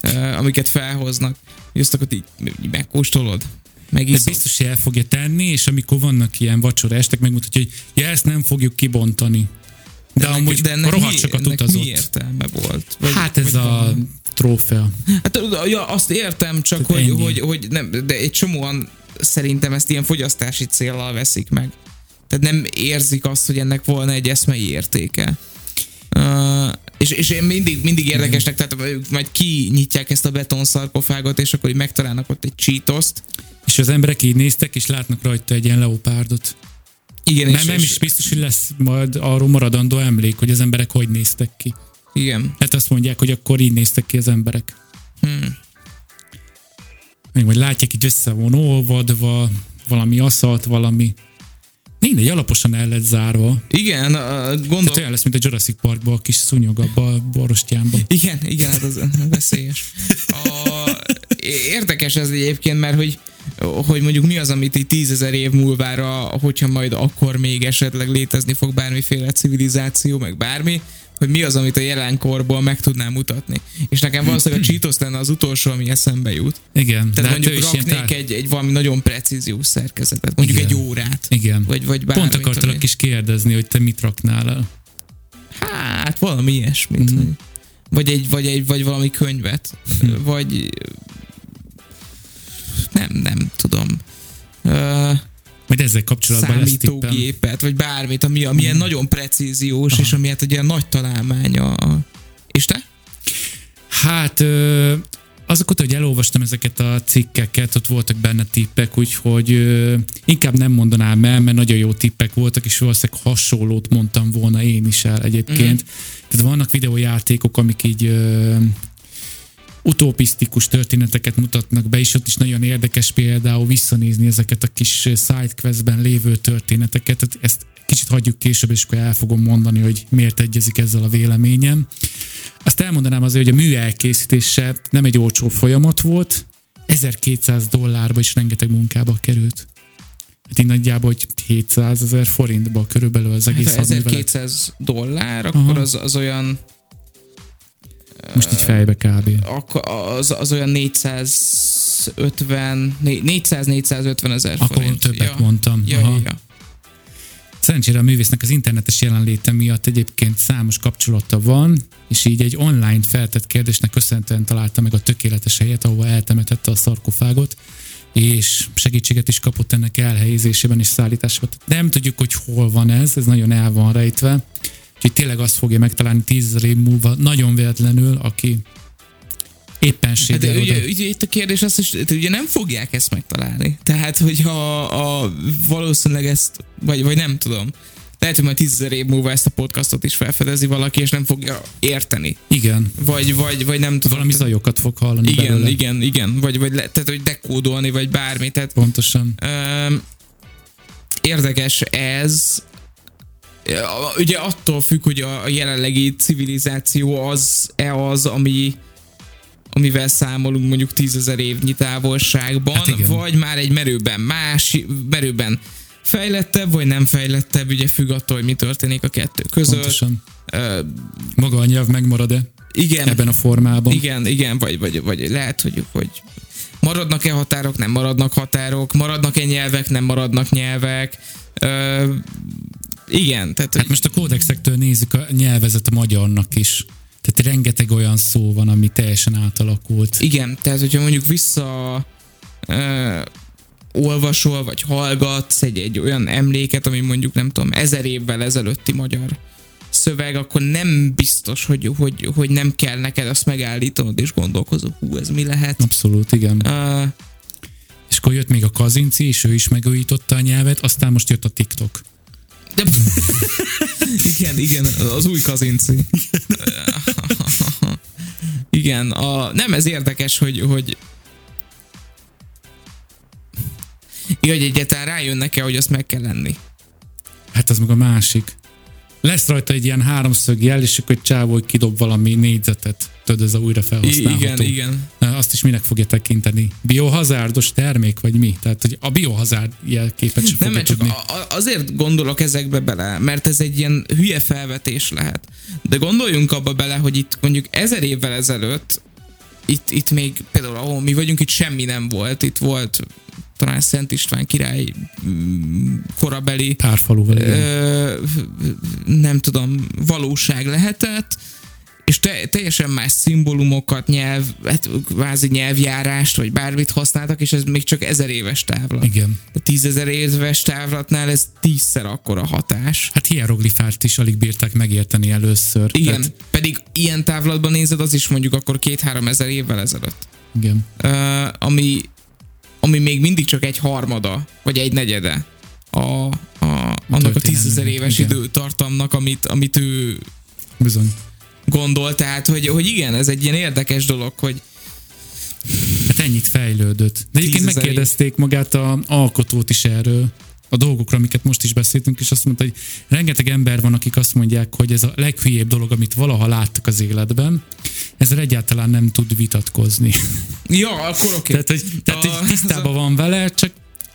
uh, amiket felhoznak, azt akkor így, megkóstolod, De megiszod. biztos, hogy el fogja tenni, és amikor vannak ilyen vacsora estek, megmutatja, hogy ja, ezt nem fogjuk kibontani. De, de amúgy ennek rohadt mi- sokat ennek utazott. Mi értelme volt? Hát ez vagy a van? trófea. Hát ja, azt értem, csak Tehát hogy, ennyi. hogy, hogy nem, de egy csomóan szerintem ezt ilyen fogyasztási célral veszik meg. Tehát nem érzik azt, hogy ennek volna egy eszmei értéke. És, és én mindig, mindig érdekesnek, tehát ők majd kinyitják ezt a betonszarkofágot, és akkor így megtalálnak ott egy csítoszt. És az emberek így néztek, és látnak rajta egy ilyen leopárdot. Igen, Nem, és, nem és, is biztos, hogy lesz majd arról maradandó emlék, hogy az emberek hogy néztek ki. Igen. Hát azt mondják, hogy akkor így néztek ki az emberek. Hmm. Meg majd látják így össze van olvadva, valami aszalt, valami. Mindegy, alaposan el lett zárva. Igen, uh, gondol... Tehát olyan lesz, mint a Jurassic Parkban, a kis szúnyog abba a borostyánba. Igen, igen, hát az veszélyes. A, érdekes ez egyébként, mert hogy hogy mondjuk mi az, amit így tízezer év múlvára, hogyha majd akkor még esetleg létezni fog bármiféle civilizáció, meg bármi, hogy mi az, amit a jelenkorból meg tudnám mutatni. És nekem valószínűleg a Cheetos lenne az utolsó, ami eszembe jut. Igen. Tehát hát mondjuk ilyen raknék tá- egy, egy valami nagyon precíziós szerkezetet, mondjuk Igen. egy órát. Igen. Vagy, vagy Pont bármit, akartalak ami- is kérdezni, hogy te mit raknál el. Hát, valami ilyesmit. Mm. Vagy, egy, vagy, egy, vagy valami könyvet. Mhm. vagy nem, nem tudom. Ö, Majd ezzel kapcsolatban számítógépet, vagy bármit, ami, ami ilyen nagyon precíziós, és ami hát egy ilyen nagy találmánya. És te? Hát azok után, hogy elolvastam ezeket a cikkeket, ott voltak benne tippek, úgyhogy ö, inkább nem mondanám el, mert nagyon jó tippek voltak, és valószínűleg hasonlót mondtam volna én is el egyébként. Mm. Tehát vannak videójátékok, amik így ö, utopisztikus történeteket mutatnak be, és ott is nagyon érdekes például visszanézni ezeket a kis sidequestben lévő történeteket. Tehát ezt kicsit hagyjuk később, és akkor el fogom mondani, hogy miért egyezik ezzel a véleményem. Azt elmondanám azért, hogy a mű elkészítése nem egy olcsó folyamat volt, 1200 dollárba is rengeteg munkába került. Hát így nagyjából, hogy 700 ezer forintba körülbelül az egész Hát, hadművelet. 1200 dollár, akkor Aha. az, az olyan Most így fejbe kb. akkor az, az olyan 450 400-450 ezer Akkor forint. többet ja. mondtam. Ja, Aha. ja. Szerencsére a művésznek az internetes jelenléte miatt egyébként számos kapcsolata van, és így egy online feltett kérdésnek köszönhetően találta meg a tökéletes helyet, ahova eltemetette a szarkofágot, és segítséget is kapott ennek elhelyezésében és szállításában. Nem tudjuk, hogy hol van ez, ez nagyon el van rejtve, úgyhogy tényleg azt fogja megtalálni tízezer év múlva, nagyon véletlenül, aki éppen Hát de ugye, ugye, itt a kérdés az, hogy ugye nem fogják ezt megtalálni. Tehát, hogyha a, valószínűleg ezt, vagy, vagy nem tudom, lehet, hogy majd tízezer év múlva ezt a podcastot is felfedezi valaki, és nem fogja érteni. Igen, Vagy, vagy, vagy nem tudom. valami zajokat fog hallani Igen, belőle. igen, igen. Vagy, vagy le, tehát, hogy dekódolni, vagy bármi. Tehát Pontosan. Öm, érdekes ez. Ugye attól függ, hogy a jelenlegi civilizáció az-e az, ami amivel számolunk mondjuk tízezer évnyi távolságban, Hát igen. vagy már egy merőben más, merőben fejlettebb, vagy nem fejlettebb, ugye függ attól, hogy mi történik a kettő között. Pontosan. Ö, Maga a nyelv megmarad-e igen, ebben a formában? igen, igen, vagy, vagy, vagy lehet, hogy, hogy maradnak-e határok, nem maradnak határok, maradnak-e nyelvek, nem maradnak nyelvek. Ö, igen, tehát Hát most a kódexektől nézzük a nyelvezet a magyarnak is. Tehát rengeteg olyan szó van, ami teljesen átalakult. igen, tehát hogyha mondjuk vissza ö, olvasol, vagy hallgatsz egy, egy olyan emléket, ami mondjuk nem tudom, ezer évvel ezelőtti magyar szöveg, akkor nem biztos, hogy, hogy, hogy nem kell neked azt megállítanod és gondolkozol, hú, ez mi lehet. Abszolút, igen. Uh, És akkor jött még a Kazinci, és ő is megújította a nyelvet, aztán most jött a TikTok. De... igen, igen, az új kazinci. igen, a, nem ez érdekes, hogy, hogy Ja, hogy egyáltalán rájönnek-e, hogy azt meg kell lenni. Hát az meg a másik. Lesz rajta egy ilyen háromszög jel, és akkor egy csávó kidob valami négyzetet. Tudod, ez a újra felhasználható. igen, igen. Azt is minek fogja tekinteni? Biohazárdos termék, vagy mi? Tehát, hogy a biohazárd jelképet sem Nem, mert csak tudni. azért gondolok ezekbe bele, mert ez egy ilyen hülye felvetés lehet. De gondoljunk abba bele, hogy itt mondjuk ezer évvel ezelőtt, itt, itt még például ahol mi vagyunk, itt semmi nem volt. Itt volt talán Szent István király mm, korabeli igen. ö, nem tudom, valóság lehetett, és te, teljesen más szimbólumokat, nyelv, hát kvázi nyelvjárást, vagy bármit használtak, és ez még csak ezer éves távlat. Igen. A tízezer éves távlatnál ez tízszer akkora hatás. Hát hieroglifát is alig bírták megérteni először. Igen, Tehát, pedig ilyen távlatban nézed, az is mondjuk akkor két-három ezer évvel ezelőtt. igen. Uh, ami, ami még mindig csak egy harmada, vagy egy negyede a, a, annak a tízezer éves igen. időtartamnak, amit, amit ő Bizony. gondol, tehát hogy, hogy igen, ez egy ilyen érdekes dolog, hogy Hát ennyit fejlődött. De egyébként megkérdezték magát a alkotót is erről, a dolgokra, amiket most is beszéltünk, és azt mondta, hogy rengeteg ember van, akik azt mondják, hogy ez a leghülyébb dolog, amit valaha láttak az életben. ezzel egyáltalán nem tud vitatkozni. Ja, akkor oké. Tehát, hogy, tehát hogy tisztában van vele, csak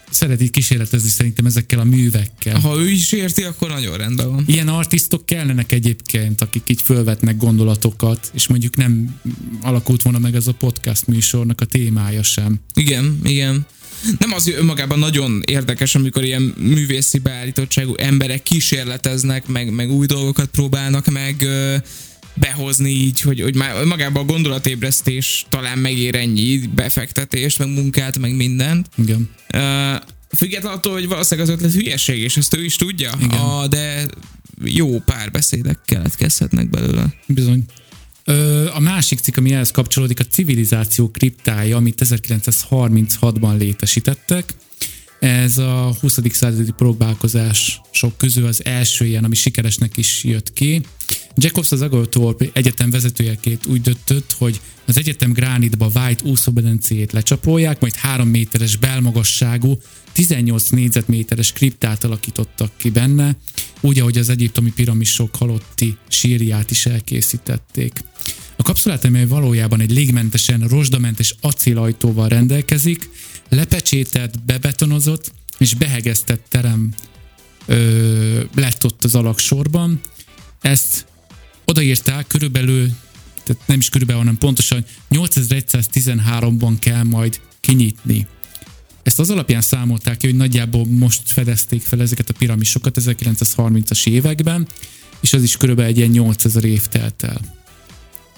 szereti kísérletezni szerintem ezekkel a művekkel. Ha ő is érti, akkor nagyon rendben van. Ilyen artisztok kellenek egyébként, akik így fölvetnek gondolatokat, és mondjuk nem alakult volna meg ez a podcast műsornak a témája sem. Igen, igen. Nem az, önmagában nagyon érdekes, amikor ilyen művészi beállítottságú emberek kísérleteznek, meg, meg új dolgokat próbálnak meg ö, behozni így, hogy, hogy már magában a gondolatébresztés talán megér ennyi befektetést, meg munkát, meg mindent. Igen. Uh, függetlenül attól, hogy valószínűleg az ötlet hülyeség, és ezt ő is tudja, Igen. a, de jó párbeszédek keletkezhetnek belőle. Bizony. A másik cikk, ami ehhez kapcsolódik, a civilizáció kriptája, amit 1936-ban létesítettek. Ez a 20. századi próbálkozások közül az első ilyen, ami sikeresnek is jött ki. Jacobs az Agolthorpe egyetem vezetőjeként úgy döntött, hogy az egyetem gránitba vájt úszóbedencéjét lecsapolják, majd 3 méteres belmagasságú, 18 négyzetméteres kriptát alakítottak ki benne, úgy, ahogy az egyiptomi piramisok halotti sírját is elkészítették. A kapszulát, amely valójában egy légmentesen, rozsdamentes acélajtóval rendelkezik, lepecsételt, bebetonozott és behegeztett terem ö, lett ott az alaksorban. Ezt odaírták körülbelül, tehát nem is körülbelül, hanem pontosan 8113-ban kell majd kinyitni. Ezt az alapján számolták ki, hogy nagyjából most fedezték fel ezeket a piramisokat 1930-as években, és az is körülbelül egy ilyen 8000 év telt el.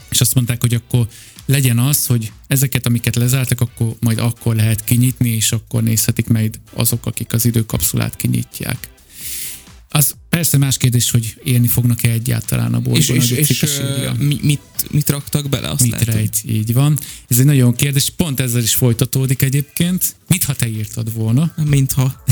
És azt mondták, hogy akkor legyen az, hogy ezeket, amiket lezártak, akkor majd akkor lehet kinyitni, és akkor nézhetik meg azok, akik az időkapszulát kinyitják. Persze más kérdés, hogy élni fognak-e egyáltalán a boltban. És, és, és mit, mit raktak bele? Azt Mit lehet, rejt, így van. Ez egy nagyon kérdés, pont ezzel is folytatódik egyébként. Mit, ha te írtad volna? Mintha.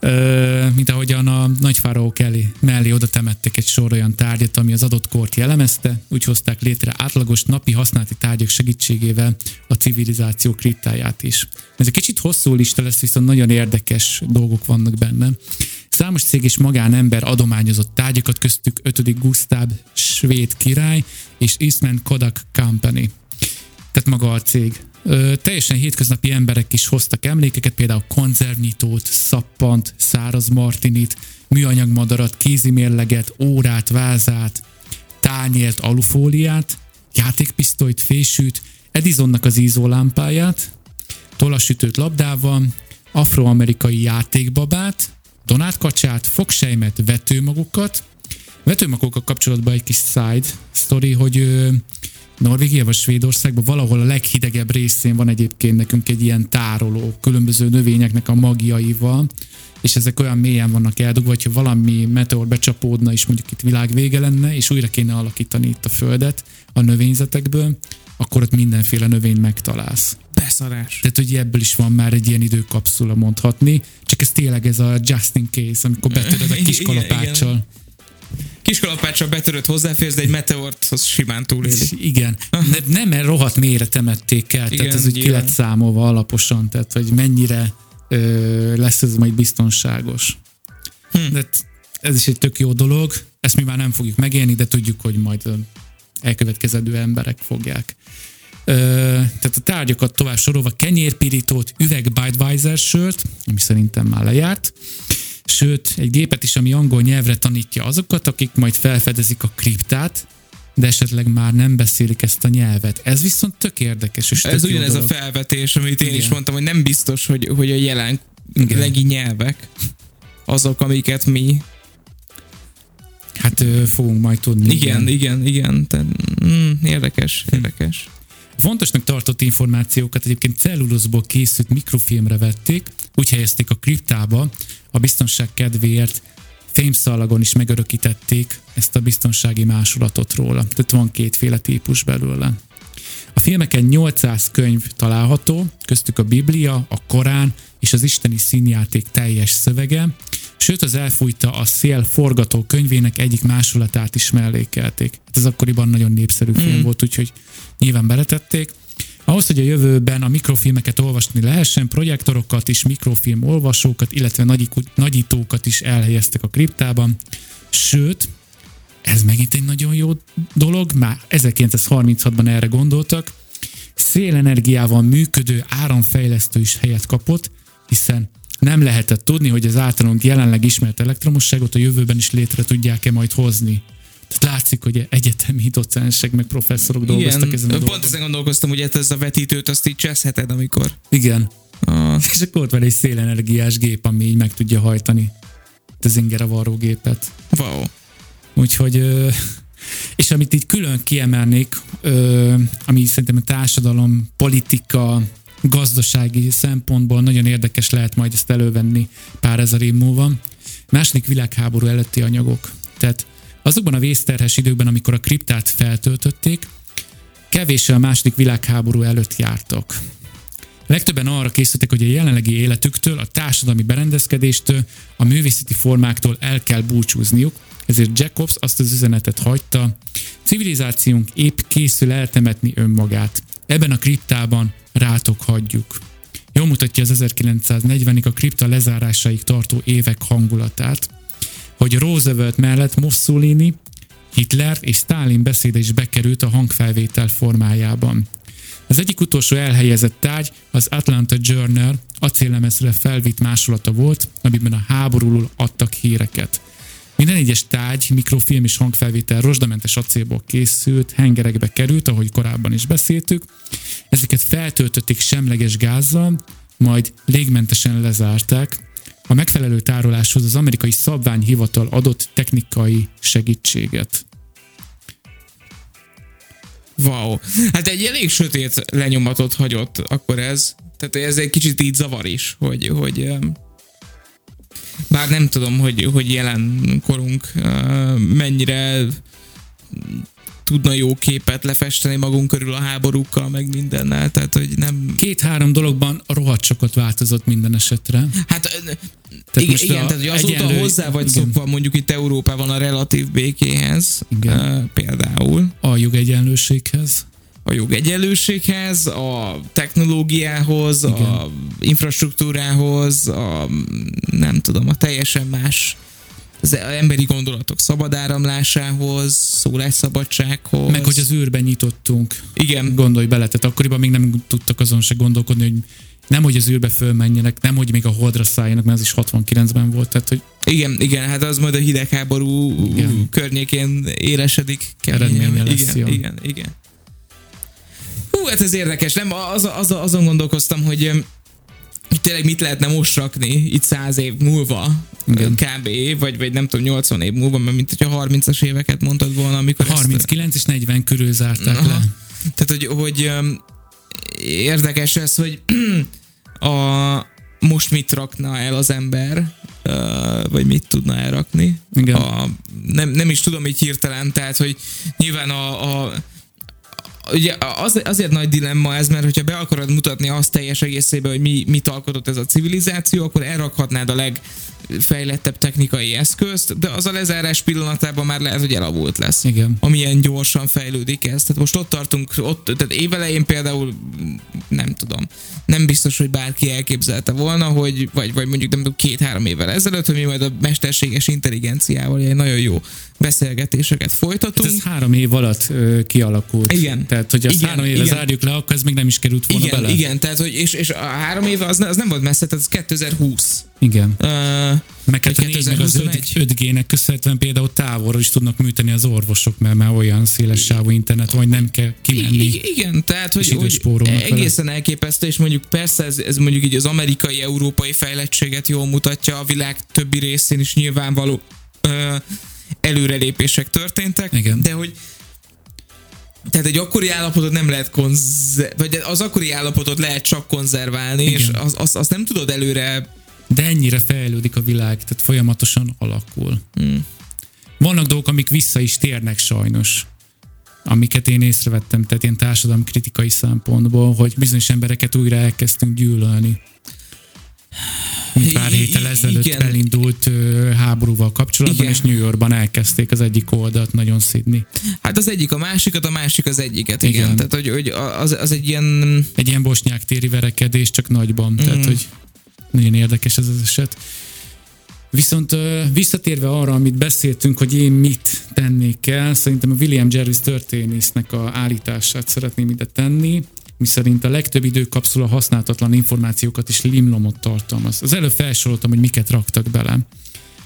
Ö, mint ahogyan a nagyfáraók elé, mellé oda temettek egy sor olyan tárgyat, ami az adott kort jellemezte, úgy hozták létre átlagos napi használati tárgyak segítségével a civilizáció kriptáját is. Ez egy kicsit hosszú lista lesz, viszont nagyon érdekes dolgok vannak benne. Számos cég és magánember adományozott tárgyakat, köztük 5. Gustav svéd király és Eastman Kodak Company tehát maga a cég. Ö, teljesen hétköznapi emberek is hoztak emlékeket, például konzervnyitót, szappant, száraz martinit, műanyag madarat, kézimérleget, órát, vázát, tányért, alufóliát, játékpisztolyt, fésűt, Edisonnak az ízólámpáját, tolasütőt labdával, afroamerikai játékbabát, donátkacsát, fogsejmet, vetőmagokat. Vetőmagokkal kapcsolatban egy kis side story, hogy Norvégia vagy Svédországban valahol a leghidegebb részén van egyébként nekünk egy ilyen tároló, különböző növényeknek a magjaival, és ezek olyan mélyen vannak eldugva, hogyha valami meteor becsapódna, és mondjuk itt világ vége lenne, és újra kéne alakítani itt a földet a növényzetekből, akkor ott mindenféle növényt megtalálsz. Beszarás. Tehát, hogy ebből is van már egy ilyen időkapszula mondhatni, csak ez tényleg ez a just in case, amikor betöröd a kis Igen, kalapáccsal. Kiskalapáccsal betörött hozzáférsz, de egy meteort az simán túléli. Igen, de nem mert rohadt mélyre temették el, Igen, tehát ez úgy ki lett számolva alaposan, tehát hogy mennyire ö, lesz ez majd biztonságos. Hm. De ez is egy tök jó dolog, ezt mi már nem fogjuk megélni, de tudjuk, hogy majd ö, elkövetkezendő emberek fogják. Tehát a tárgyakat tovább sorolva kenyérpirítót, üveg Budweiser sört, ami szerintem már lejárt, sőt, egy gépet is, ami angol nyelvre tanítja azokat, akik majd felfedezik a kriptát, de esetleg már nem beszélik ezt a nyelvet. Ez viszont tök érdekes. És Ez tök ugyanez a felvetés, amit én is Igen. mondtam, hogy nem biztos, hogy, hogy a jelen Igen. legi nyelvek azok, amiket mi. Hát ö, fogunk majd tudni. Igen, igen, igen. Tehát, mm, érdekes, Hm. érdekes. Fontosnak tartott információkat egyébként cellulózból készült mikrofilmre vették, úgy helyezték a kriptába, a biztonság kedvéért fémszalagon is megörökítették ezt a biztonsági másolatot róla. Tehát van kétféle típus belőle. A filmeken 800 könyv található, köztük a Biblia, a Korán és az isteni színjáték teljes szövege, sőt az elfújta a szél forgató könyvének egyik másolatát is mellékelték. Hát ez akkoriban nagyon népszerű film Mm. volt, úgyhogy nyilván beletették. Ahhoz, hogy a jövőben a mikrofilmeket olvasni lehessen, projektorokat és mikrofilm olvasókat, illetve nagyítókat is elhelyeztek a kriptában, sőt, ez megint egy nagyon jó dolog, már 1936-ban erre gondoltak, szélenergiával működő áramfejlesztő is helyet kapott, hiszen nem lehetett tudni, hogy az általunk jelenleg ismert elektromosságot a jövőben is létre tudják-e majd hozni. Tehát látszik, hogy egyetemi docensek meg professzorok dolgoztak Igen, ezen a pont dolgon. ezen gondolkoztam, hogy hát ez a vetítőt azt így cseszheted, amikor... Igen. Ah, És akkor ott van egy szélenergiás gép, ami így meg tudja hajtani az ingere varró gépet. wow. Úgyhogy, és amit így külön kiemelnék, ami szerintem a társadalom, politika, gazdasági szempontból nagyon érdekes lehet majd ezt elővenni pár ezer év múlva. Második világháború előtti anyagok. Tehát azokban a vészterhes időkben, amikor a kriptát feltöltötték, kevéssel a második világháború előtt jártak. Legtöbben arra készültek, hogy a jelenlegi életüktől, a társadalmi berendezkedéstől, a művészeti formáktól el kell búcsúzniuk, ezért Jacobs azt az üzenetet hagyta, civilizációnk épp készül eltemetni önmagát. Ebben a kriptában rátok hagyjuk. Jól mutatja az 1940-ig a kripta lezárásaig tartó évek hangulatát, hogy Roosevelt mellett Mussolini, Hitler és Stalin beszéde is bekerült a hangfelvétel formájában. Az egyik utolsó elhelyezett tárgy az Atlanta Journal acéllemezre felvitt másolata volt, amiben a háborúról adtak híreket. Minden egyes tárgy, mikrofilm és hangfelvétel rozsdamentes acélból készült, hengerekbe került, ahogy korábban is beszéltük. Ezeket feltöltötték semleges gázzal, majd légmentesen lezárták. A megfelelő tároláshoz az amerikai szabványhivatal adott technikai segítséget. Wow. Hát egy elég sötét lenyomatot hagyott akkor ez. Tehát ez egy kicsit így zavar is, hogy, hogy bár nem tudom, hogy, hogy jelen korunk mennyire tudna jó képet lefesteni magunk körül a háborúkkal, meg mindennel, tehát hogy nem... Két-három dologban rohadt sokat változott minden esetre. Hát tehát igen, igen tehát hogy azóta egyenlő- hozzá vagy igen. szokva mondjuk itt Európában a relatív békéhez, Igen. eh, például. A jogegyenlőséghez. A jogegyenlőséghez, a technológiához, Igen. a infrastruktúrához, a nem tudom, a teljesen más az emberi gondolatok szabad áramlásához, szólásszabadsághoz. Meg hogy az űrben nyitottunk. Igen, Gondolj bele, tehát akkoriban még nem tudtak azon se gondolkodni, hogy nem, hogy az űrbe fölmenjenek, nem, hogy még a holdra szálljanak, mert az is 69-ben volt, tehát hogy igen, igen, hát az majd a hidegháború Igen. környékén élesedik. Eredménye lesz, igen, jó. igen, igen. Hú, hát ez érdekes, nem? Az, az, azon gondolkoztam, hogy hogy tényleg mit lehetne most rakni itt száz év múlva, Igen. kb. Vagy, vagy nem tudom, 80 év múlva, mert mint hogyha 30-as éveket mondtad volna, amikor ezt- 39 és 40 körül zárták Aha. le. Tehát, hogy, hogy érdekes ez, hogy a, most mit rakna el az ember, vagy mit tudna elrakni. Igen. A, nem, nem is tudom így hirtelen, tehát, hogy nyilván a, a ugye az, azért nagy dilemma ez, mert hogyha be akarod mutatni azt teljes egészében, hogy mi, mit alkotott ez a civilizáció, akkor elrakhatnád a legfejlettebb technikai eszközt, de az a lezárás pillanatában már lehet, hogy elavult lesz Igen. amilyen gyorsan fejlődik ez. Tehát most ott tartunk, ott, tehát évelején például nem tudom, nem biztos, hogy bárki elképzelte volna, hogy, vagy, vagy mondjuk nem tudom, két-három évvel ezelőtt, hogy mi majd a mesterséges intelligenciával ilyen nagyon jó beszélgetéseket Hát folytatunk. ez három év alatt ö, kialakult. Igen. Tehát, hogy azt Igen, három éve igen. zárjuk le, akkor ez még nem is került volna igen, bele. igen, tehát hogy és, és a három éve az, az nem volt messze, tehát ez 2020. igen. Uh, Meg, hát a Vagy négy, meg az 2021. 5G-nek köszönhetően például távolról is tudnak műteni az orvosok, mert már olyan széles sávú internet, hogy nem kell kimenni. I- igen, tehát hogy, hogy spórolnak vele. egészen elképesztő, és mondjuk persze ez, ez mondjuk így az amerikai, európai fejlettséget jól mutatja, a világ többi részén is nyilvánvaló ö, előrelépések történtek, Igen. de hogy tehát egy akkori állapotot nem lehet konzer- vagy az akkori állapotot lehet csak konzerválni, Igen. és az, az, azt nem tudod előre De ennyire fejlődik a világ, tehát folyamatosan alakul. Hmm. Vannak dolgok, amik vissza is térnek sajnos, amiket én észrevettem, tehát ilyen társadalmi kritikai szempontból, hogy bizonyos embereket újra elkezdtünk gyűlölni. Mint pár héttel ezelőtt igen. elindult háborúval kapcsolatban, Igen. és New Yorkban elkezdték az egyik oldalt nagyon szidni. Hát az egyik a másikat, a másik az egyiket, igen. Igen. Tehát, hogy, hogy az, az egy ilyen... Egy ilyen bosnyák téri verekedés, csak nagyban. Mm. Tehát, Mhm. hogy nagyon érdekes ez az eset. Viszont visszatérve arra, amit beszéltünk, hogy én mit tennék el, szerintem a William Jervis történésznek a állítását szeretném ide tenni, miszerint a legtöbb időkapszula használhatatlan információkat és limlomot tartalmaz. Az előbb felsoroltam, hogy miket raktak bele.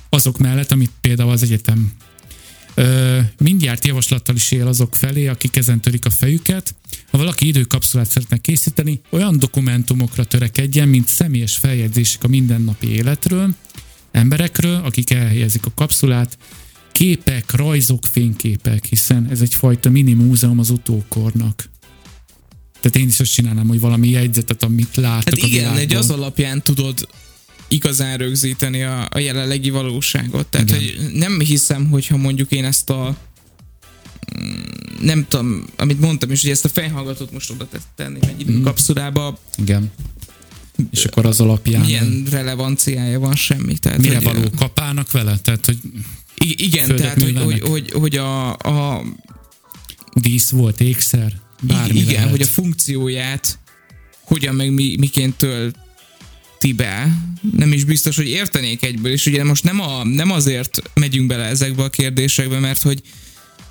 Azok mellett, amit például az egyetem mindjárt javaslattal is él azok felé, akik ezen törik a fejüket. Ha valaki időkapszulát szeretne készíteni, olyan dokumentumokra törekedjen, mint személyes feljegyzések a mindennapi életről, emberekről, akik elhelyezik a kapszulát, képek, rajzok, fényképek, hiszen ez egyfajta mini múzeum az utókornak. Tehát én is azt csinálnám, hogy valami jegyzetet, amit látok Hát igen, egy az alapján tudod igazán rögzíteni a, a jelenlegi valóságot. Tehát, Igen. hogy nem hiszem, hogyha mondjuk én ezt a mm, nem tudom, amit mondtam is, hogy ezt a fejhallgatót most oda tenném egy Mhm. időkapszulába, Igen. És akkor az alapján milyen relevanciája van semmi. Tehát, mire hogy, való kapálnak vele? Tehát, hogy igen, tehát hogy, hogy, hogy, hogy a, a dísz volt, ékszer, bármi igen, lehet. hogy a funkcióját hogyan meg mi, miként tölti be, nem is biztos, hogy értenék egyből, és ugye most nem, a, nem azért megyünk bele ezekbe a kérdésekbe, mert hogy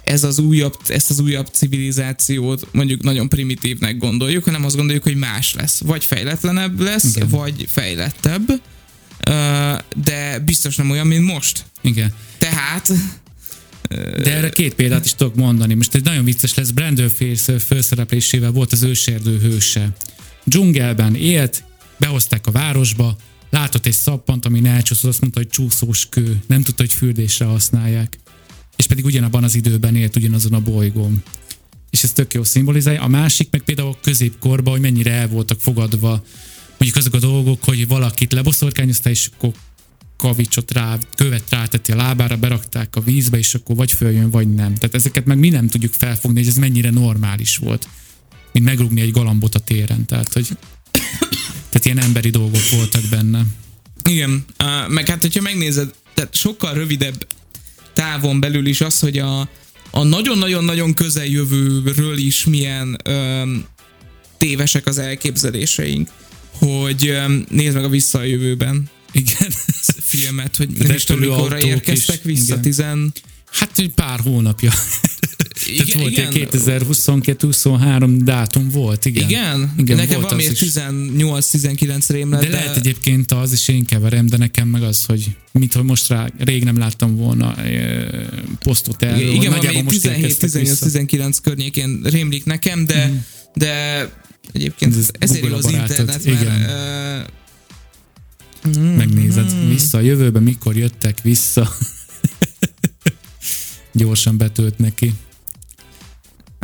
ez az újabb, ezt az újabb civilizációt mondjuk nagyon primitívnek gondoljuk, hanem azt gondoljuk, hogy más lesz. Vagy fejletlenebb lesz, Igen. Vagy fejlettebb, de biztos nem olyan, mint most. Igen. Tehát De erre két példát is tudok mondani. Most egy nagyon vicces lesz, Brandon Fraser főszereplésével volt az őserdő hőse. Dzsungelben élt, behozták a városba, látott egy szappant, ami elcsúszott, azt mondta, hogy csúszós kő, nem tudta, hogy fürdésre használják. És pedig ugyanabban az időben élt, ugyanazon a bolygón. És ez tök jó szimbolizálja. A másik meg például a középkorban, hogy mennyire el voltak fogadva mondjuk azok a dolgok, hogy valakit leboszorkányozta, és akkor kavicsot rá, követ ráteti a lábára, berakták a vízbe, és akkor vagy följön, vagy nem. Tehát ezeket meg mi nem tudjuk felfogni, hogy ez mennyire normális volt. Mint megrúgni egy galambot a téren. Tehát, hogy tehát ilyen emberi dolgok voltak benne. Igen, uh, meg hát, hogyha megnézed, tehát sokkal rövidebb távon belül is az, hogy a, a nagyon-nagyon-nagyon közeljövőről is milyen um, tévesek az elképzeléseink, hogy um, nézd meg a Vissza a jövőben Igen. filmet, hogy nem is tudom, mikorra érkeztek is, vissza, igen. tizen... Hát egy pár hónapja. Tehát Igen, volt igen. egy 2022-23 dátum volt, igen. Igen? igen Nekem volt valami az is. 18-19 rém lett, De, lehet egyébként az, és én keverem, de nekem meg az, hogy mint hogy most rá, rég nem láttam volna e, posztot erről. hogy Igen, nagyjából valami most érkeztek vissza. 17-18-19 környékén rémlik nekem, de, Mhm. de egyébként Ez- ez ezért jó az internet, igen. mert uh, Megnézed, vissza a jövőbe, mikor jöttek vissza. Gyorsan betölt neki.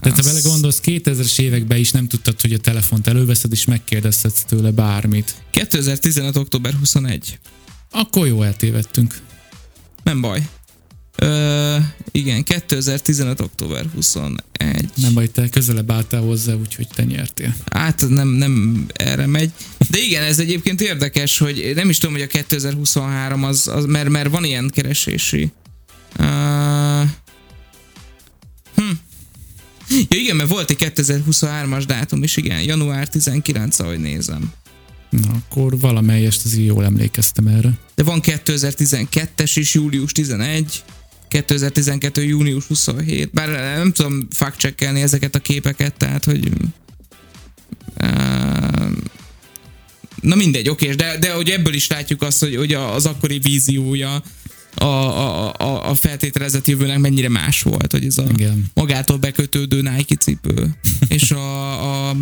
Tehát ha Az- vele gondolsz, 2000-es években is nem tudtad, hogy a telefont előveszed, és megkérdezhetsz tőle bármit. 2015. október 21. Akkor jó eltévedtünk. Nem baj. Ö, igen, 2015. október 21. Nem baj, te közelebb álltál hozzá, úgyhogy te nyertél. Hát nem, nem erre megy. De igen, ez egyébként érdekes, hogy nem is tudom, hogy a 2023 az, az mert, mert van ilyen keresési. Uh. Ja igen, mert volt egy 2023-as dátum is, igen, január 19, ahogy nézem. Na, akkor valamelyest az jól emlékeztem erre. De van 2012-es is, július 11, 2012. június 27, bár nem tudom fact ezeket a képeket, tehát hogy uh, na mindegy, oké, de, de hogy ebből is látjuk azt, hogy, hogy az akkori víziója a, a, a, a feltételezett jövőnek mennyire más volt, hogy ez a Igen. magától bekötődő Nike cipő, és a, a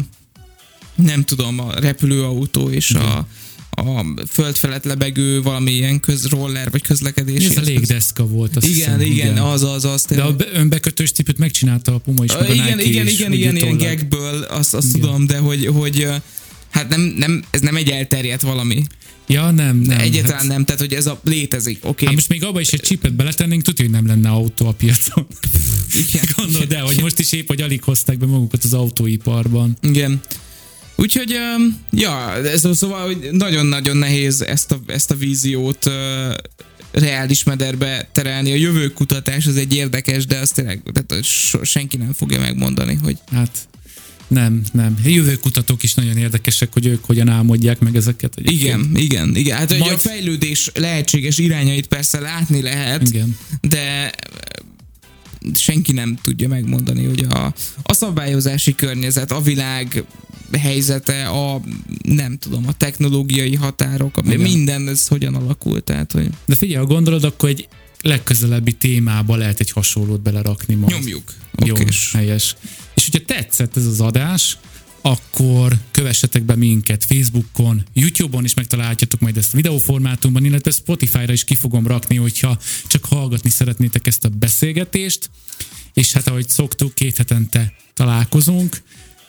nem tudom, a repülőautó és a, a föld felett lebegő valamilyen közroller vagy közlekedési. Ez a légdeszka volt, azt Igen, hiszem, igen, az, az, az. De a be- önbekötős cipőt megcsinálta a Puma is, a igen, Nike igen, is, igen, igen, ilyen gagből, azt, azt Igen. tudom, de hogy, hogy hát nem, nem, ez nem egy elterjedt valami. Ja, nem, De nem. egyáltalán hát, nem, tehát hogy ez a létezik, oké. Hát most még abba is egy csipet beletennénk, tudja, hogy nem lenne autó a piacon. Igen. Gondold el, hogy most is épp, hogy alig hozták be magukat az autóiparban. Igen. Úgyhogy, ja, ez, szóval hogy nagyon-nagyon nehéz ezt a, ezt a víziót reális mederbe terelni. A jövőkutatás az egy érdekes, de azt tényleg tehát, senki nem fogja megmondani, hogy Hát nem, nem. Jövőkutatók is nagyon érdekesek, hogy ők hogyan álmodják meg ezeket. igen, igen, igen. Hát Majd- a fejlődés lehetséges irányait persze látni lehet, Igen. de senki nem tudja megmondani, hogy a, a szabályozási környezet, a világ helyzete, a nem tudom, a technológiai határok, a, minden ez hogyan alakult, tehát hogy... De figyelj, ha gondolod, akkor egy legközelebbi témába lehet egy hasonlót belerakni majd. Nyomjuk. Jó, Okés. helyes. És hogyha tetszett ez az adás, akkor kövessetek be minket Facebookon, YouTube-on is megtaláljátok majd ezt videóformátumban, illetve Spotify-ra is ki fogom rakni, hogyha csak hallgatni szeretnétek ezt a beszélgetést. És hát ahogy szoktuk, két hetente találkozunk.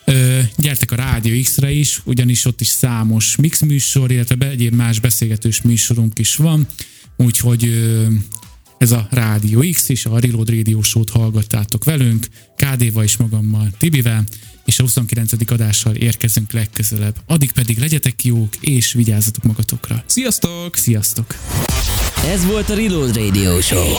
Ö, gyertek a Rádió X-re is, ugyanis ott is számos mix műsor, illetve egyéb más beszélgetős műsorunk is van, úgyhogy ö, ez a Rádió X és a Reload Radio Show-t hallgattátok velünk, KD-val és magammal, Tibivel, és a 29. adással érkezünk legközelebb. Addig pedig legyetek jók, és vigyázzatok magatokra. Sziasztok! Sziasztok! Ez volt a Reload Radio Show.